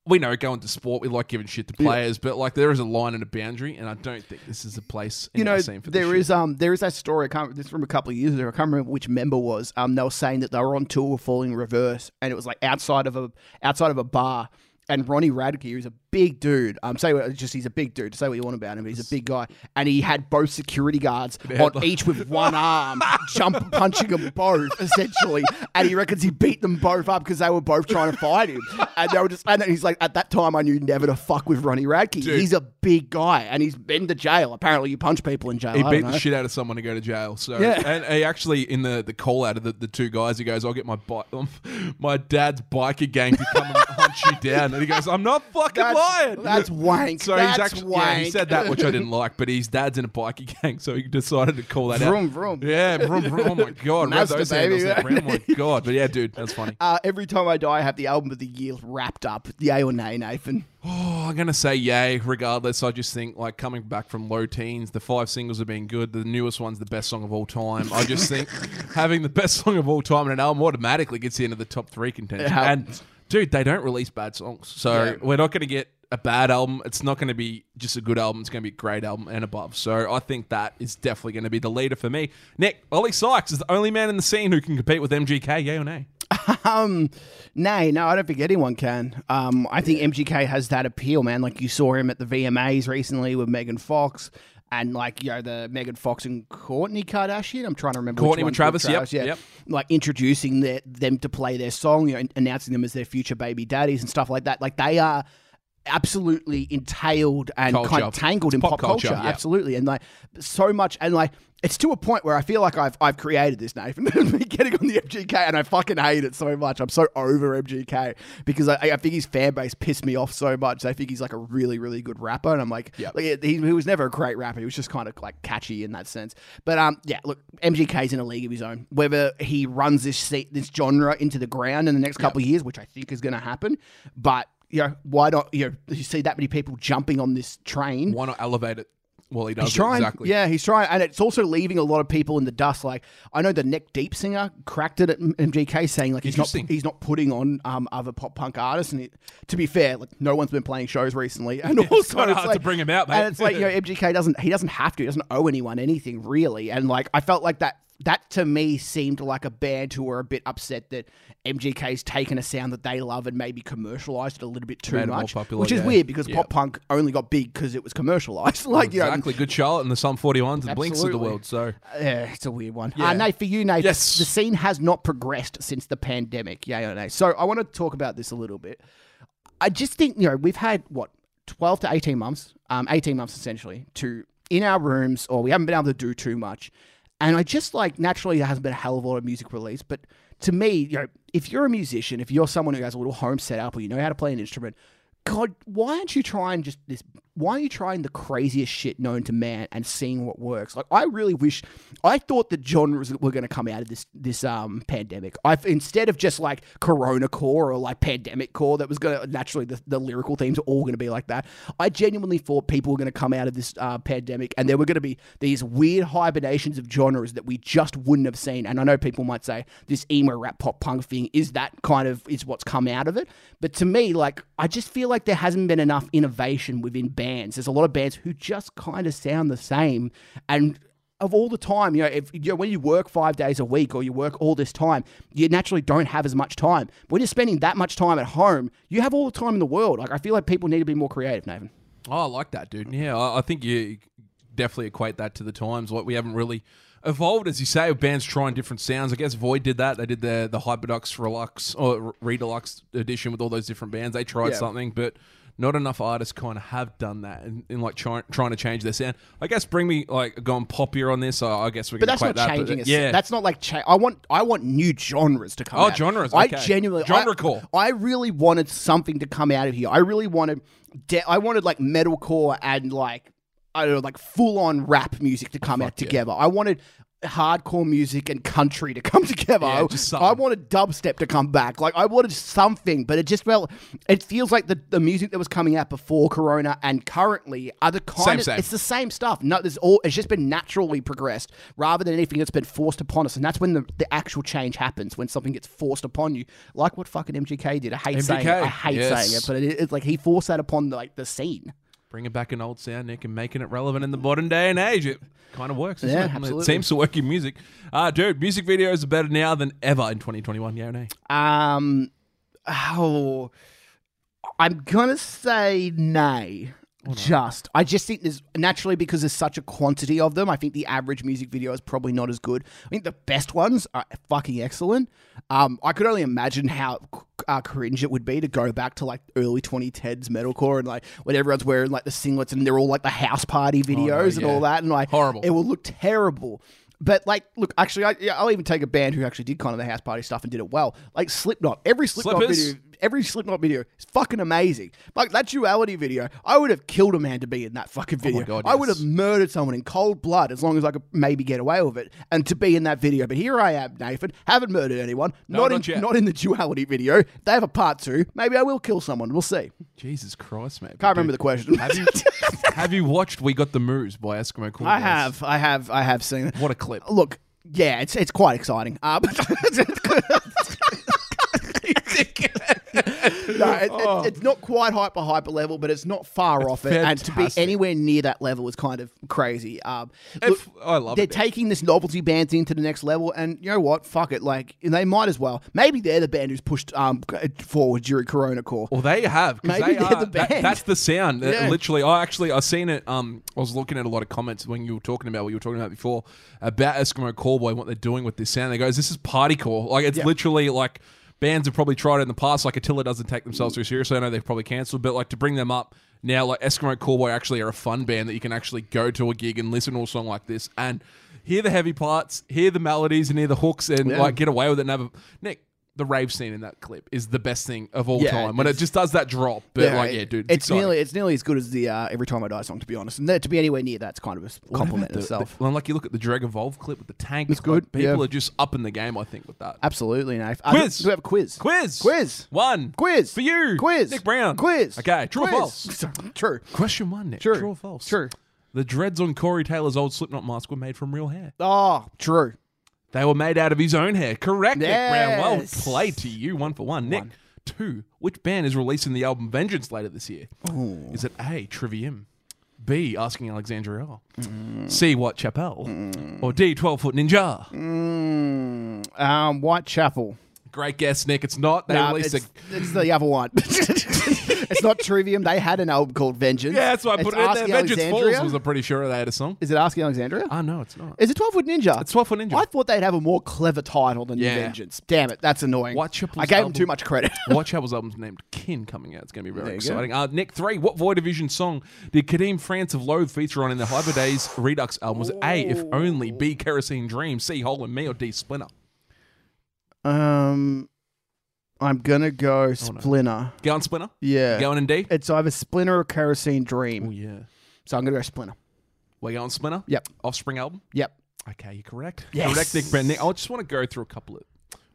[SPEAKER 2] we know going to sport, we like giving shit to players, but like there is a line and a boundary, and I don't think this is a place. In
[SPEAKER 1] you know,
[SPEAKER 2] our scene for this
[SPEAKER 1] there
[SPEAKER 2] shit.
[SPEAKER 1] um, there is that story. I can't. This is from a couple of years ago. I can't remember which member was. Um, they were saying that they were on tour falling reverse, and it was like outside of a outside of a bar. And Ronnie Radke, who's a big dude, um, say what, just he's a big dude. Say what you want about him, but he's a big guy, and he had both security guards on each with one arm, jump punching them both essentially. And he reckons he beat them both up because they were both trying to fight him. And they were just, and then he's like, at that time, I knew never to fuck with Ronnie Radke. He's a big guy, and he's been to jail. Apparently, you punch people in jail.
[SPEAKER 2] He
[SPEAKER 1] I
[SPEAKER 2] beat the shit out of someone to go to jail. So
[SPEAKER 1] Yeah.
[SPEAKER 2] and he actually in the, the call out of the, the two guys, he goes, "I'll get my bike, my dad's biker gang to come and hunt you down." And he goes, "I'm not fucking
[SPEAKER 1] That's,
[SPEAKER 2] lying."
[SPEAKER 1] that's wank.
[SPEAKER 2] So
[SPEAKER 1] that's
[SPEAKER 2] he's actually
[SPEAKER 1] wank.
[SPEAKER 2] yeah, he said that, which I didn't like, but his dad's in a bikie gang, so he decided to call that out.
[SPEAKER 1] Vroom, vroom.
[SPEAKER 2] Yeah, vroom, vroom. Oh my god, rev
[SPEAKER 1] Master,
[SPEAKER 2] those
[SPEAKER 1] baby.
[SPEAKER 2] handles. Oh my god, but yeah, dude, that's funny.
[SPEAKER 1] Uh, every time I die, I have the album of the year wrapped up. Yay or nay, Nathan?
[SPEAKER 2] Oh, I'm gonna say yay. Regardless, I just think like coming back from low teens, the five singles have been good. The newest one's the best song of all time. I just think having the best song of all time in an album automatically gets you into the top three contention.
[SPEAKER 1] Helps.
[SPEAKER 2] And dude, they don't release bad songs, so
[SPEAKER 1] Yeah.
[SPEAKER 2] we're not gonna get a bad album. It's not gonna be just a good album. It's gonna be a great album and above. So I think that is definitely gonna be the leader for me. Nick Oli Sykes is the only man in the scene who can compete with MGK. Yay or nay?
[SPEAKER 1] Um, nay, no, I don't think anyone can. Um, I think MGK has that appeal, man. Like you saw him at the VMAs recently with Megan Fox. And like you know the Megan Fox and Kourtney Kardashian, I'm trying to remember.
[SPEAKER 2] Courtney with
[SPEAKER 1] one's
[SPEAKER 2] Travis, yep,
[SPEAKER 1] yeah,
[SPEAKER 2] yep.
[SPEAKER 1] like introducing their, them to play their song, you know, announcing them as their future baby daddies and stuff like that. Like they are absolutely entailed and
[SPEAKER 2] Culture.
[SPEAKER 1] kind of tangled in
[SPEAKER 2] pop
[SPEAKER 1] pop, culture,
[SPEAKER 2] culture, yeah.
[SPEAKER 1] absolutely, and like so much, and like it's to a point where I feel like I've I've created this Nathan, getting on the MGK, and I fucking hate it so much. I'm so over MGK because I, I think his fan base pissed me off so much. I think he's like a really really good rapper, and I'm like,
[SPEAKER 2] Yep.
[SPEAKER 1] like he, he was never a great rapper. He was just kind of like catchy in that sense. But um, yeah, look, MGK's in a league of his own. Whether he runs this this genre into the ground in the next couple of years, which I think is going to happen, but you know, why not? You know, you see that many people jumping on this train.
[SPEAKER 2] Why not elevate it? Well, he does
[SPEAKER 1] He's trying,
[SPEAKER 2] exactly.
[SPEAKER 1] yeah, he's trying, and it's also leaving a lot of people in the dust. Like I know the Neck Deep singer cracked it at MGK, saying like he's not he's not putting on um, other pop punk artists. And it, to be fair, like no one's been playing shows recently, and also
[SPEAKER 2] kinda
[SPEAKER 1] it's
[SPEAKER 2] hard
[SPEAKER 1] like,
[SPEAKER 2] to bring him out, mate.
[SPEAKER 1] And it's like you know MGK doesn't he doesn't have to, he doesn't owe anyone anything really, and like I felt like that. That to me seemed like a band who were a bit upset that MGK's taken a sound that they love and maybe commercialized it a little bit too
[SPEAKER 2] Made
[SPEAKER 1] much,
[SPEAKER 2] popular,
[SPEAKER 1] which is
[SPEAKER 2] yeah.
[SPEAKER 1] weird because
[SPEAKER 2] Yeah.
[SPEAKER 1] pop punk only got big because it was commercialized. like you know,
[SPEAKER 2] exactly. Good Charlotte and the Sum 41s and Blinks of the world. So
[SPEAKER 1] yeah, it's a weird one.
[SPEAKER 2] Yeah.
[SPEAKER 1] Uh, Nate, for you, Nate,
[SPEAKER 2] Yes.
[SPEAKER 1] the scene has not progressed since the pandemic. Yeah, or nay? So I want to talk about this a little bit. I just think you know we've had what twelve to eighteen months, um, eighteen months essentially, to in our rooms, or we haven't been able to do too much. And I just like naturally there hasn't been a hell of a lot of music released, but to me, you know, if you're a musician, if you're someone who has a little home set up or you know how to play an instrument, God, why aren't you trying just this? Why are you trying the craziest shit known to man and seeing what works? Like, I really wish. I thought the genres were going to come out of this this um pandemic. I've instead of just like Corona core or like pandemic core that was going to naturally the, the lyrical themes are all going to be like that. I genuinely thought people were going to come out of this uh, pandemic and there were going to be these weird hibernations of genres that we just wouldn't have seen. And I know people might say this emo rap pop punk thing is that kind of is what's come out of it. But to me, like I just feel like there hasn't been enough innovation within bands. There's a lot of bands who just kind of sound the same and of all the time, you know, if you know, when you work five days a week or you work all this time, you naturally don't have as much time. When you're spending that much time at home, you have all the time in the world. Like I feel like people need to be more creative, Nathan.
[SPEAKER 2] Oh, I like that, dude. Yeah, I, I think you definitely equate that to the times. Like we haven't really evolved, as you say, with bands trying different sounds. I guess Void did that. They did the the Hyperdux Relux or Redux edition with all those different bands. They tried
[SPEAKER 1] Yeah.
[SPEAKER 2] something, but not enough artists kind of have done that in, in like trying trying to change their sound. I guess bring me like going poppier on this. So I guess we
[SPEAKER 1] But that's not
[SPEAKER 2] that.
[SPEAKER 1] changing.
[SPEAKER 2] But, yeah,
[SPEAKER 1] that's not like cha- I want. I want new genres to come.
[SPEAKER 2] Oh,
[SPEAKER 1] out.
[SPEAKER 2] genres,
[SPEAKER 1] I
[SPEAKER 2] okay.
[SPEAKER 1] genuinely
[SPEAKER 2] Genre
[SPEAKER 1] I,
[SPEAKER 2] core.
[SPEAKER 1] I really wanted something to come out of here. I really wanted. De- I wanted like metalcore and like I don't know, like full on rap music to come out
[SPEAKER 2] yeah.
[SPEAKER 1] together. I wanted hardcore music and country to come together.
[SPEAKER 2] Yeah,
[SPEAKER 1] I,
[SPEAKER 2] just something.
[SPEAKER 1] I wanted dubstep to come back. Like I wanted something, but it just felt. It feels like the, the music that was coming out before Corona and currently are the kind
[SPEAKER 2] Same,
[SPEAKER 1] of.
[SPEAKER 2] same.
[SPEAKER 1] It's the same stuff. No, there's all. It's just been naturally progressed rather than anything that's been forced upon us, and that's when the, the actual change happens when something gets forced upon you, like what fucking MGK did. I hate saying it. I hate
[SPEAKER 2] yes.
[SPEAKER 1] saying it, but it, it's like he forced that upon the, like the scene.
[SPEAKER 2] Bringing back an old sound, Nick, and making it relevant in the modern day and age. It kind of works.
[SPEAKER 1] Yeah,
[SPEAKER 2] it? It
[SPEAKER 1] absolutely.
[SPEAKER 2] seems to work in music. Uh, dude, music videos are better now than ever in 2021. Yeah or nay?
[SPEAKER 1] Um, oh, I'm gonna say nay. Just, I just think there's naturally because there's such a quantity of them. I think the average music video is probably not as good. I think the best ones are fucking excellent. Um, I could only imagine how uh, cringe it would be to go back to like early 2010s metalcore and like when everyone's wearing like the singlets and they're all like the house party videos and
[SPEAKER 2] yeah.
[SPEAKER 1] all that and like
[SPEAKER 2] Horrible.
[SPEAKER 1] It will look terrible. But like, look, actually, I, I'll even take a band who actually did kind of the house party stuff and did it well. Like Slipknot, every Slipknot
[SPEAKER 2] Slippers?
[SPEAKER 1] video, every Slipknot video is fucking amazing. Like that duality video, I would have killed a man to be in that fucking video.
[SPEAKER 2] Oh God,
[SPEAKER 1] I would have murdered someone in cold blood as long as I could maybe get away with it and to be in that video. But here I am, Nathan, haven't murdered anyone.
[SPEAKER 2] No,
[SPEAKER 1] not,
[SPEAKER 2] not
[SPEAKER 1] in
[SPEAKER 2] yet.
[SPEAKER 1] not in the duality video. They have a part two. Maybe I will kill someone. We'll see.
[SPEAKER 2] Jesus Christ, man.
[SPEAKER 1] Can't remember the question.
[SPEAKER 2] Have you, have you watched We Got the Moves by Eskimo Callboy
[SPEAKER 1] I have, I have, I have seen it.
[SPEAKER 2] What a clip.
[SPEAKER 1] Look, yeah, it's it's quite exciting. Uh, but no, it, it- it's not quite hyper hyper level, but it's not far off it. And to be anywhere near that level is kind of crazy. Um, look,
[SPEAKER 2] I love
[SPEAKER 1] they're
[SPEAKER 2] it.
[SPEAKER 1] taking this novelty band thing to the next level, and you know what? Fuck it. Like they might as well. Maybe they're the band who's pushed um forward during Corona Core.
[SPEAKER 2] Well, they have.
[SPEAKER 1] Maybe
[SPEAKER 2] they
[SPEAKER 1] they're
[SPEAKER 2] are,
[SPEAKER 1] the
[SPEAKER 2] that-
[SPEAKER 1] band.
[SPEAKER 2] that's the sound.
[SPEAKER 1] Yeah.
[SPEAKER 2] literally, I actually I seen it. Um, I was looking at a lot of comments when you were talking about what you were talking about before about Eskimo Callboy and what they're doing with this sound. They goes, "This is partycore. Like it's
[SPEAKER 1] Yeah.
[SPEAKER 2] literally like." Bands have probably tried it in the past, like Attila doesn't take themselves too seriously. I know they've probably cancelled, but like to bring them up now, like Eskimo Callboy actually are a fun band that you can actually go to a gig and listen to a song like this and hear the heavy parts, hear the melodies, and hear the hooks, and
[SPEAKER 1] Yeah.
[SPEAKER 2] like get away with it. And have a, Nick, the rave scene in that clip is the best thing of all
[SPEAKER 1] Yeah,
[SPEAKER 2] time when it just does that drop. But like, yeah, dude,
[SPEAKER 1] it's
[SPEAKER 2] exciting.
[SPEAKER 1] nearly it's nearly as good as the uh, "Every Time I Die" song. To be honest, and that- to be anywhere near that's kind of a compliment in
[SPEAKER 2] the-
[SPEAKER 1] itself.
[SPEAKER 2] well, like you look at the Drag Evolve clip with the tank.
[SPEAKER 1] It's good,
[SPEAKER 2] people
[SPEAKER 1] yeah.
[SPEAKER 2] are just up in the game, I think, with that.
[SPEAKER 1] Absolutely, Nate. Uh,
[SPEAKER 2] Quiz.
[SPEAKER 1] do we have a quiz?
[SPEAKER 2] Quiz.
[SPEAKER 1] Quiz.
[SPEAKER 2] One.
[SPEAKER 1] Quiz
[SPEAKER 2] For you.
[SPEAKER 1] Quiz.
[SPEAKER 2] Nick Brown.
[SPEAKER 1] Quiz.
[SPEAKER 2] Okay, true or
[SPEAKER 1] Quiz.
[SPEAKER 2] false?
[SPEAKER 1] True.
[SPEAKER 2] Question one, Nick.
[SPEAKER 1] True.
[SPEAKER 2] True or false?
[SPEAKER 1] True.
[SPEAKER 2] The dreads on Corey Taylor's old Slipknot mask were made from real hair.
[SPEAKER 1] Oh, true.
[SPEAKER 2] They were made out of his own hair. Correct, Nick Brown. Well played to you. One for one. Nick. Two. Which band is releasing the album Vengeance later this year? Is it A. Trivium, B. Asking Alexandria, C. Whitechapel, or D. Twelve Foot Ninja?
[SPEAKER 1] Mm, um, Whitechapel.
[SPEAKER 2] Great guess, Nick. It's not. They
[SPEAKER 1] Nah,
[SPEAKER 2] released
[SPEAKER 1] it's,
[SPEAKER 2] a.
[SPEAKER 1] it's the other one. it's not Trivium. They had an album called Vengeance.
[SPEAKER 2] Yeah, that's why I
[SPEAKER 1] It's
[SPEAKER 2] put it in there.
[SPEAKER 1] Asking
[SPEAKER 2] Vengeance
[SPEAKER 1] Alexandria.
[SPEAKER 2] Falls was. I'm pretty sure they had a song.
[SPEAKER 1] Is it Asking Alexandria?
[SPEAKER 2] Ah, no, it's not.
[SPEAKER 1] Is it 12 Foot Ninja?
[SPEAKER 2] It's 12 Foot Ninja.
[SPEAKER 1] I thought they'd have a more clever title than
[SPEAKER 2] Yeah.
[SPEAKER 1] Vengeance. Damn it, that's annoying.
[SPEAKER 2] Whitechapel's
[SPEAKER 1] I gave them
[SPEAKER 2] album-
[SPEAKER 1] too much credit.
[SPEAKER 2] Whitechapel's album's named Kin coming out. It's going to be very
[SPEAKER 1] you
[SPEAKER 2] exciting. Uh, Nick, three. What Void of Vision song did Kadeem France of Loathe feature on in the Hyperdaze Redux album? Was it A, If Only, B, Kerosene Dream, C, Hole in Me, or D, Splinter?
[SPEAKER 1] um, I'm gonna go oh, Splinter.
[SPEAKER 2] Go on Splinter.
[SPEAKER 1] Yeah,
[SPEAKER 2] Going in D.
[SPEAKER 1] it's either Splinter or Kerosene Dream.
[SPEAKER 2] Oh, yeah.
[SPEAKER 1] So I'm gonna go Splinter.
[SPEAKER 2] We're going Splinter?
[SPEAKER 1] Yep.
[SPEAKER 2] Offspring album?
[SPEAKER 1] Yep.
[SPEAKER 2] Okay, you're correct.
[SPEAKER 1] Yes.
[SPEAKER 2] Correct, Nick Brand. Nick, I just want to go through a couple of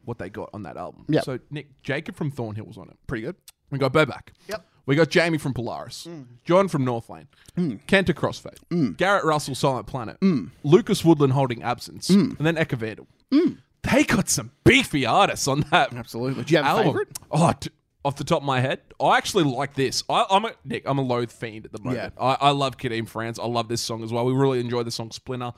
[SPEAKER 2] what they got on that album.
[SPEAKER 1] Yep.
[SPEAKER 2] So, Nick, Jacob from Thornhill was on it.
[SPEAKER 1] Pretty good.
[SPEAKER 2] We got Burback.
[SPEAKER 1] Yep.
[SPEAKER 2] We got Jamie from Polaris. Mm. John from Northlane. Mm. Kenta Crossfaith. Mm. Garrett Russell, Silent Planet. Lucas Woodland holding absence. And then Eka Vandal. They got some beefy artists on that
[SPEAKER 1] Absolutely. Do you have a
[SPEAKER 2] album.
[SPEAKER 1] favorite?
[SPEAKER 2] Oh, off the top of my head, I actually like this. I, I'm a Nick. I'm a loathe fiend at the moment. I, I love Kadeem France. I love this song as well. We really enjoy the song Splinter.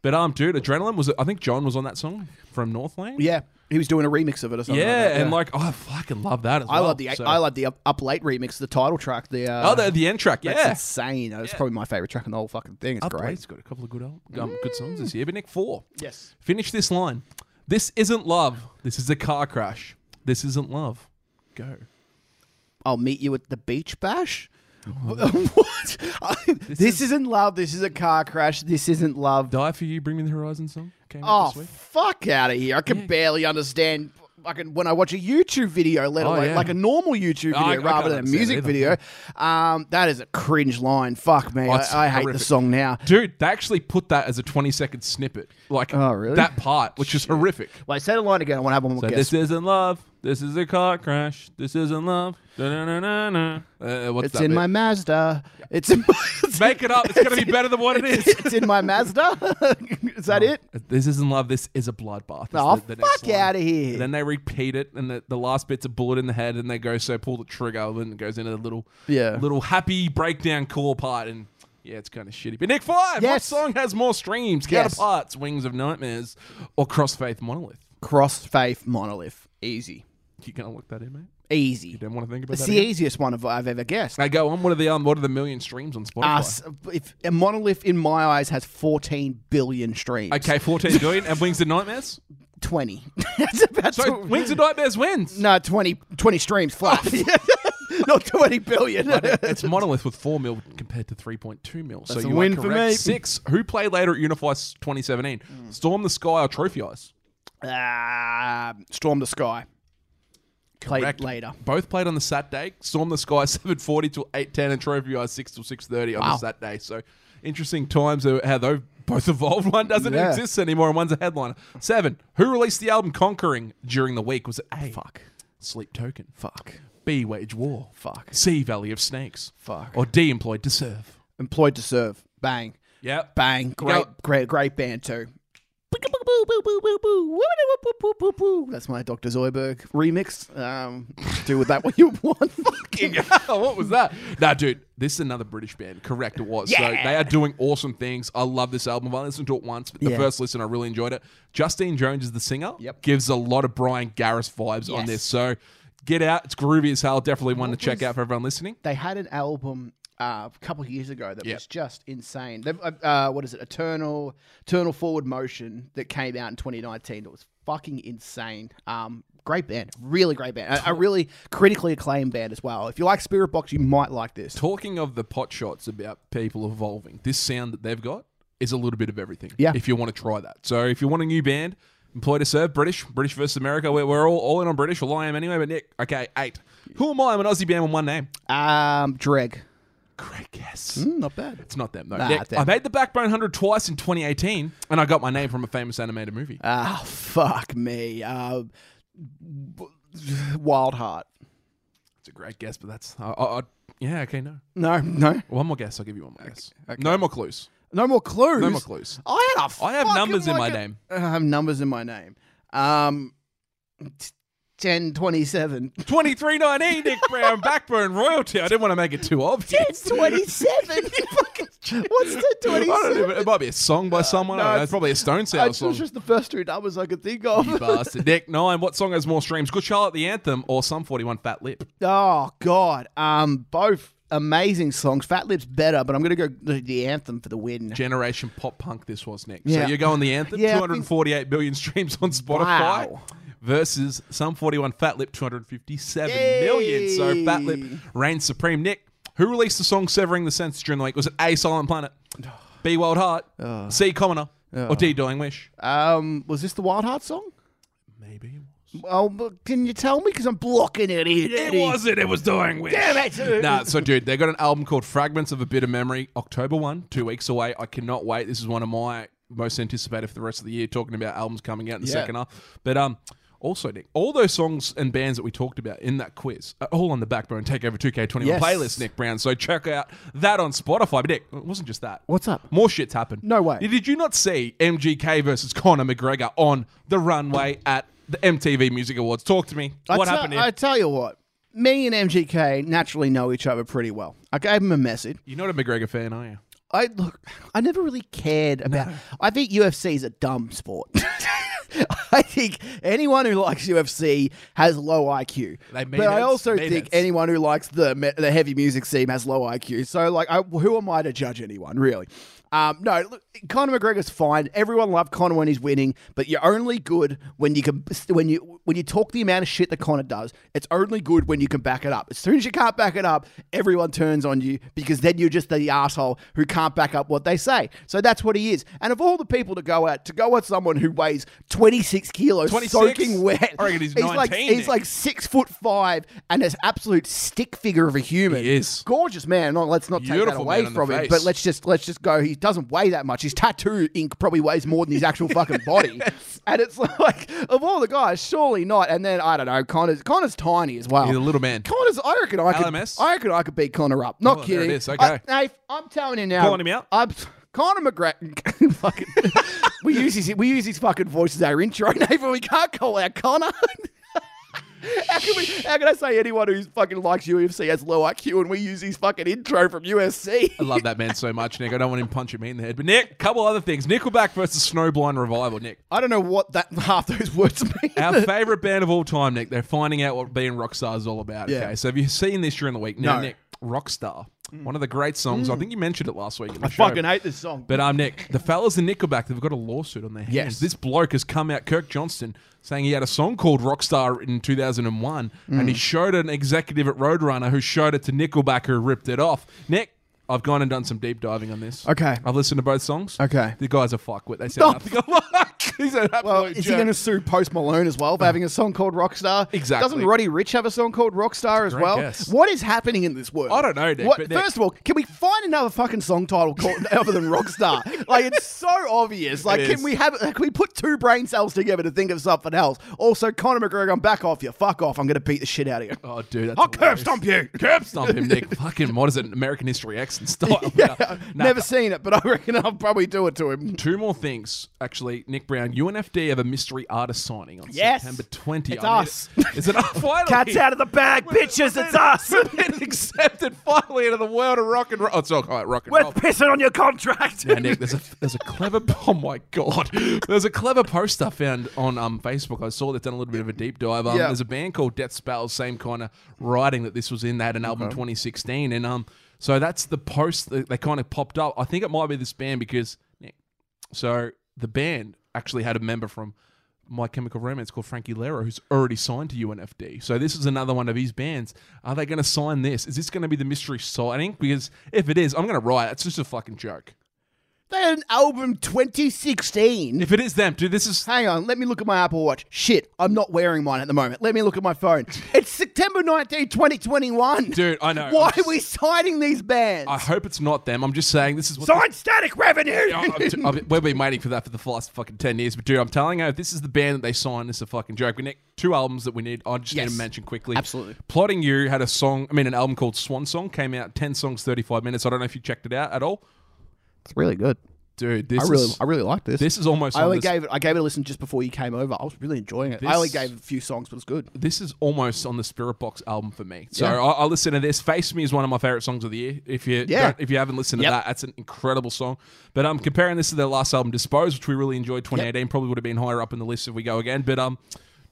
[SPEAKER 2] But um, dude, Adrenaline was. I think John was on that song from Northlane.
[SPEAKER 1] Yeah, he was doing a remix of it or something.
[SPEAKER 2] Yeah,
[SPEAKER 1] like
[SPEAKER 2] and like, oh, I fucking love that as
[SPEAKER 1] I
[SPEAKER 2] well.
[SPEAKER 1] love the
[SPEAKER 2] So-
[SPEAKER 1] I love the up, up late remix, the title track. The uh,
[SPEAKER 2] oh, the, the end track,
[SPEAKER 1] that's
[SPEAKER 2] yeah.
[SPEAKER 1] insane. That's probably my favorite track in the whole fucking thing. It's
[SPEAKER 2] Up
[SPEAKER 1] great.
[SPEAKER 2] Late's got a couple of good um, good songs this year. But Nick four,
[SPEAKER 1] Yes.
[SPEAKER 2] finish this line. This isn't love. This is a car crash. This isn't love. Go.
[SPEAKER 1] I'll meet you at the beach bash. Oh. what? I- this, isn't love. This is a car crash. This isn't love.
[SPEAKER 2] Die for you, Bring Me the Horizon song came out
[SPEAKER 1] Oh,
[SPEAKER 2] this week.
[SPEAKER 1] fuck out of here. I can barely understand fucking when I watch a YouTube video, let
[SPEAKER 2] Oh,
[SPEAKER 1] alone
[SPEAKER 2] yeah.
[SPEAKER 1] like a normal YouTube video
[SPEAKER 2] I
[SPEAKER 1] rather than a music video. Um, that is a cringe line. Fuck me.
[SPEAKER 2] Oh,
[SPEAKER 1] I, I hate the song now.
[SPEAKER 2] Dude, they actually put that as a 20 second snippet. Like
[SPEAKER 1] Oh, really?
[SPEAKER 2] that part, which is horrific.
[SPEAKER 1] Well, Wait, say the line again. I want to have one more
[SPEAKER 2] So
[SPEAKER 1] guess.
[SPEAKER 2] this isn't love. This is a car crash. This isn't love. Da-na-na-na-na. Uh, what's
[SPEAKER 1] it's
[SPEAKER 2] that
[SPEAKER 1] in
[SPEAKER 2] bit?
[SPEAKER 1] my Mazda. It's in my, Mazda
[SPEAKER 2] Make it up. It's going to be better than what it is.
[SPEAKER 1] it's in my Mazda. is that it?
[SPEAKER 2] This isn't love. This is a bloodbath. is
[SPEAKER 1] Oh,
[SPEAKER 2] the- the next
[SPEAKER 1] fuck
[SPEAKER 2] line.
[SPEAKER 1] outta here.
[SPEAKER 2] And then they repeat it, and the, the last bit's a bullet in the head, and they go so pull the trigger, and it goes into the little
[SPEAKER 1] Yeah.
[SPEAKER 2] little happy breakdown core part, and yeah, it's kind of shitty. But Nick Five, what
[SPEAKER 1] Yes.
[SPEAKER 2] song has more streams?
[SPEAKER 1] Yes.
[SPEAKER 2] Counterparts, Wings of Nightmares, or Crossfaith Monolith?
[SPEAKER 1] Crossfaith Monolith. Easy.
[SPEAKER 2] You gonna look that in, mate?
[SPEAKER 1] Easy.
[SPEAKER 2] You don't want to think about that?
[SPEAKER 1] It's
[SPEAKER 2] that.
[SPEAKER 1] the
[SPEAKER 2] again?
[SPEAKER 1] easiest one of- I've ever guessed.
[SPEAKER 2] Now go on. What are the um, what are the million streams on Spotify?
[SPEAKER 1] Uh, if a monolith in my eyes has 14 billion streams.
[SPEAKER 2] okay, fourteen billion, and Wings of Nightmares.
[SPEAKER 1] 20. That's about
[SPEAKER 2] So
[SPEAKER 1] tw-
[SPEAKER 2] Wings of Nightmares wins.
[SPEAKER 1] no 20 20 streams flat. Not 20 billion.
[SPEAKER 2] It's Monolith with four mil compared to three point two mil.
[SPEAKER 1] That's
[SPEAKER 2] so
[SPEAKER 1] a
[SPEAKER 2] you
[SPEAKER 1] win
[SPEAKER 2] are
[SPEAKER 1] for
[SPEAKER 2] correct.
[SPEAKER 1] me.
[SPEAKER 2] Six. Who played later at Unify 2017?
[SPEAKER 1] Hmm.
[SPEAKER 2] Storm the Sky or Trophy Eyes?
[SPEAKER 1] Ah, Storm the Sky. Played
[SPEAKER 2] Correct.
[SPEAKER 1] later.
[SPEAKER 2] Both played on the Saturday. Storm the Sky 7:40 till 8:10, and Trophy Eyes 6 till 6:30 on
[SPEAKER 1] Wow.
[SPEAKER 2] the Saturday. So interesting times of how those both evolved. One doesn't
[SPEAKER 1] Yeah.
[SPEAKER 2] exist anymore, and one's a headliner. Seven. Who released the album Conquering during the week? Was it A?
[SPEAKER 1] Fuck.
[SPEAKER 2] Sleep Token.
[SPEAKER 1] Fuck.
[SPEAKER 2] B. Wage War.
[SPEAKER 1] Fuck.
[SPEAKER 2] C. Valley of Snakes.
[SPEAKER 1] Fuck.
[SPEAKER 2] Or D. Employed to Serve.
[SPEAKER 1] Employed to serve. Bang.
[SPEAKER 2] Yep.
[SPEAKER 1] Bang. Great,
[SPEAKER 2] go.
[SPEAKER 1] great, great band too. That's my Dr. Zoidberg remix. Um, do with that what you want. Fucking
[SPEAKER 2] what was that? Nah, dude, this is another British band. Correct, it was.
[SPEAKER 1] Yeah.
[SPEAKER 2] So they are doing awesome things. I love this album. I listened to it once, but the
[SPEAKER 1] Yeah.
[SPEAKER 2] first listen, I really enjoyed it. Justine Jones is the singer.
[SPEAKER 1] Yep.
[SPEAKER 2] Gives a lot of Bryan Garris vibes on this. So get out. It's groovy as hell. Definitely one to check out for everyone listening.
[SPEAKER 1] they had an album uh, a couple of years ago that
[SPEAKER 2] Yep.
[SPEAKER 1] was just insane. Uh, uh, what is it? Eternal, Eternal Forward Motion that came out in 2019. That was fucking insane. Um, great band, really great band. A, a really critically acclaimed band as well. If you like Spiritbox, you might like this.
[SPEAKER 2] Talking of the pot shots about people evolving, this sound that they've got is a little bit of everything.
[SPEAKER 1] Yeah.
[SPEAKER 2] If you want to try that. So if you want a new band, employ to serve, British, British versus America, we're, we're all, all in on British. Well, I am anyway, but Nick, okay, eight. Who am I? I'm an Aussie band with one name.
[SPEAKER 1] Um, Dreg,
[SPEAKER 2] Great guess.
[SPEAKER 1] Mm, not bad.
[SPEAKER 2] It's not them, though.
[SPEAKER 1] Nah.
[SPEAKER 2] I made the Backbone 100 twice in 2018, and I got my name from a famous animated movie.
[SPEAKER 1] Ah, fuck me. Uh, b- Wild Heart.
[SPEAKER 2] It's a great guess, but that's. I I- I- yeah, okay, no.
[SPEAKER 1] No, no,
[SPEAKER 2] One more guess. I'll give you one more guess.
[SPEAKER 1] okay.
[SPEAKER 2] No more clues.
[SPEAKER 1] no more clues.
[SPEAKER 2] No more clues.
[SPEAKER 1] I had a
[SPEAKER 2] I have
[SPEAKER 1] fucking
[SPEAKER 2] numbers in
[SPEAKER 1] like
[SPEAKER 2] my
[SPEAKER 1] a-
[SPEAKER 2] name.
[SPEAKER 1] I have numbers in my name. Um, t- 10, 27.
[SPEAKER 2] 2319, Nick Brown, Backbone royalty. I didn't want to make it too obvious.
[SPEAKER 1] 27. What's the
[SPEAKER 2] I don't
[SPEAKER 1] 27?
[SPEAKER 2] even, it might be a song by someone.
[SPEAKER 1] no, it's-
[SPEAKER 2] it's probably a Stone Sour
[SPEAKER 1] was
[SPEAKER 2] song.
[SPEAKER 1] just the first two numbers I could think of.
[SPEAKER 2] You bastard. Nick, nine. What song has more streams? Good Charlotte, the anthem, or Sum 41 Fat Lip?
[SPEAKER 1] Oh God. Um, both amazing songs. Fat Lip's better, but I'm gonna go the, the anthem for the win.
[SPEAKER 2] Generation pop punk. This was next.
[SPEAKER 1] Yeah.
[SPEAKER 2] So you're going the anthem.
[SPEAKER 1] Yeah, I think-
[SPEAKER 2] 248 billion streams on Spotify.
[SPEAKER 1] Wow.
[SPEAKER 2] Versus Sum 41 Fat Lip 257
[SPEAKER 1] Yay.
[SPEAKER 2] million. So Fat Lip reigns supreme. Nick, who released the song Severing the Sense during the week? Was it A Silent Planet, B Wild Heart, C Commoner, or D Dying Wish?
[SPEAKER 1] Um, was this the Wild Heart song?
[SPEAKER 2] Maybe.
[SPEAKER 1] Well, can you tell me? Because I'm blocking it. It,
[SPEAKER 2] It wasn't. It was Dying Wish.
[SPEAKER 1] Damn it.
[SPEAKER 2] nah, so dude, they got an album called Fragments of a Bitter Memory, October 1, two weeks away. I cannot wait. This is one of my most anticipated for the rest of the year, talking about albums coming out in the
[SPEAKER 1] Yeah.
[SPEAKER 2] second half. But um, also, Nick, all those songs and bands that we talked about in that quiz are all on the Backbone Takeover 2K21
[SPEAKER 1] Yes.
[SPEAKER 2] playlist, Nick Brown. So check out that on Spotify. But Nick, it wasn't just that.
[SPEAKER 1] What's up?
[SPEAKER 2] More shit's happened.
[SPEAKER 1] No way.
[SPEAKER 2] Did you not see MGK versus Conor McGregor on the runway at the MTV Music Awards? Talk to me. What happened here?
[SPEAKER 1] I tell you what. Me and MGK naturally know each other pretty well. I gave him a message.
[SPEAKER 2] You're not a McGregor fan, are you?
[SPEAKER 1] I look. I never really cared about. I think UFC is a dumb sport. I think anyone who likes UFC has low IQ.
[SPEAKER 2] They
[SPEAKER 1] but I also
[SPEAKER 2] Mean
[SPEAKER 1] think anyone who likes the me- the heavy music scene has low IQ. So like, I, who am I to judge anyone really? Um, no, look, Conor McGregor's fine. Everyone loved Conor when he's winning, but you're only good when you can when you when you talk the amount of shit that Conor does. It's only good when you can back it up. As soon as you can't back it up, everyone turns on you because then you're just the asshole who can't back up what they say. So that's what he is. And of all the people to go at, to go at someone who weighs 26 kilos,
[SPEAKER 2] 26?
[SPEAKER 1] soaking wet,
[SPEAKER 2] I reckon he's
[SPEAKER 1] like
[SPEAKER 2] 19,
[SPEAKER 1] he's like six foot five and an absolute stick figure of a human.
[SPEAKER 2] He is.
[SPEAKER 1] gorgeous man. No, let's not take that away
[SPEAKER 2] man in the
[SPEAKER 1] from him. But let's just let's just go. He doesn't weigh that much. His tattoo ink probably weighs more than his actual fucking body. And it's like of all the guys, surely not. And then I don't know. Conor's Conor's tiny as well.
[SPEAKER 2] He's a little man.
[SPEAKER 1] Conor's. I reckon I could.
[SPEAKER 2] LMS?
[SPEAKER 1] I reckon I could beat Conor up. Not
[SPEAKER 2] Oh, there it is. Okay.
[SPEAKER 1] I, Nate, I'm telling you now.
[SPEAKER 2] Calling him out?
[SPEAKER 1] I'm. Conor McGregor, fucking, we use his we use his fucking voice as our intro, Nate, but we can't call out Conor. How can, we, how can I say anyone who fucking likes UFC has low IQ and we use his fucking intro from UFC?
[SPEAKER 2] I love that man so much, Nick. I don't want him punching me in the head. But Nick, couple other things. Nickelback versus Snowblind Revival, Nick.
[SPEAKER 1] I don't know what that half those words mean.
[SPEAKER 2] Our favorite band of all time, Nick. They're finding out what being rock rockstar is all about.
[SPEAKER 1] Yeah.
[SPEAKER 2] Okay, so have you seen this during the week? Now,
[SPEAKER 1] No.
[SPEAKER 2] Nick, One of the great songs. I think you mentioned it last week. In the
[SPEAKER 1] I
[SPEAKER 2] show.
[SPEAKER 1] fucking hate this song.
[SPEAKER 2] But um, Nick, the fellas in Nickelback, they've got a lawsuit on their hands.
[SPEAKER 1] Yes.
[SPEAKER 2] This bloke has come out, Kirk Johnston, saying he had a song called Rockstar in 2001, and
[SPEAKER 1] Mm.
[SPEAKER 2] he showed an executive at Roadrunner who showed it to Nickelback, who ripped it off. Nick, I've gone and done some deep diving on this.
[SPEAKER 1] Okay.
[SPEAKER 2] I've listened to both songs.
[SPEAKER 1] Okay.
[SPEAKER 2] The guy's a fuckwit. They said
[SPEAKER 1] Oh.
[SPEAKER 2] nothing alike. He's an absolute
[SPEAKER 1] well, is he going to sue Post Malone as well for having a song called Rockstar?
[SPEAKER 2] Exactly.
[SPEAKER 1] Doesn't Roddy Ricch have a song called Rockstar as well?
[SPEAKER 2] guess.
[SPEAKER 1] What is happening in this world?
[SPEAKER 2] I don't know, Nick,
[SPEAKER 1] What,
[SPEAKER 2] Nick-
[SPEAKER 1] first of all, can we find another fucking song title called other than Rockstar? like it's so obvious. Like, can we have? Can we put two brain cells together to think of something else? Also, Conor McGregor, I'm back off you. Fuck off. I'm going to beat the shit out of you.
[SPEAKER 2] Oh, dude, that's
[SPEAKER 1] I'll curb stomp you.
[SPEAKER 2] Curb stomp him, Nick. Fucking, what is it? American History X and style.
[SPEAKER 1] Yeah,
[SPEAKER 2] Nah,
[SPEAKER 1] never seen it, but I reckon I'll probably do it to him.
[SPEAKER 2] Two more things, actually. Nick Brown, UNFD have a mystery artist signing on
[SPEAKER 1] Yes.
[SPEAKER 2] September 20.
[SPEAKER 1] It's
[SPEAKER 2] I
[SPEAKER 1] us.
[SPEAKER 2] it. Is it us? Finally.
[SPEAKER 1] Cat's out of the bag, bitches. It's us.
[SPEAKER 2] We've been accepted finally into the world of rock and roll. Oh, it's all right, rock and roll.
[SPEAKER 1] We're pissing on your contract.
[SPEAKER 2] Yeah, Nick, there's a there's a clever oh my god, there's a clever post I found on um Facebook. I saw that done a little bit of a deep dive. Um,
[SPEAKER 1] Yeah.
[SPEAKER 2] There's a band called Death Spells, same kind of writing that this was in. They had an album 2016, and um, so that's the post that they kind of popped up. I think it might be this band because Nick, so the band actually had a member from My Chemical Romance called Frankie Iero, who's already signed to UNFD. So this is another one of his bands. Are they going to sign this? Is this going to be the mystery signing? Because if it is, I'm going to write. It's just a fucking joke.
[SPEAKER 1] They had an album 2016.
[SPEAKER 2] If it is them, dude, this is
[SPEAKER 1] Hang on, let me look at my Apple Watch. Shit, I'm not wearing mine at the moment. Let me look at my phone. It's September 19, 2021.
[SPEAKER 2] dude. I know.
[SPEAKER 1] Why
[SPEAKER 2] I'm
[SPEAKER 1] are we signing these bands?
[SPEAKER 2] I hope it's not them. I'm just saying this is what.
[SPEAKER 1] Sign static revenue.
[SPEAKER 2] I- I've t- I've- we've been waiting for that for the last fucking ten years, but dude, I'm telling you, if this is the band that they signed. This is a fucking joke. We need two albums that we need. I just need to mention quickly.
[SPEAKER 1] Absolutely.
[SPEAKER 2] Plot In You had a song. I mean, an album called Swan Song came out. Ten songs, thirty five minutes. I don't know if you checked it out at all,
[SPEAKER 1] It's really good.
[SPEAKER 2] dude. This
[SPEAKER 1] I really,
[SPEAKER 2] is
[SPEAKER 1] I really like this.
[SPEAKER 2] this is almost.
[SPEAKER 1] I
[SPEAKER 2] on
[SPEAKER 1] only
[SPEAKER 2] this-
[SPEAKER 1] gave it. I gave it a listen just before you came over. I was really enjoying it. I
[SPEAKER 2] This-
[SPEAKER 1] only gave a few songs, but it's good.
[SPEAKER 2] this is almost on the Spiritbox album for me. So
[SPEAKER 1] Yeah.
[SPEAKER 2] I, I listen to this. Face Me is one of my favorite songs of the year. If you
[SPEAKER 1] Yeah.
[SPEAKER 2] don't- if you haven't listened to
[SPEAKER 1] Yep.
[SPEAKER 2] that, that's an incredible song. But um, comparing this to their last album, Dispose, which we really enjoyed, 2018, probably would have been higher up in the list if we go again. But um.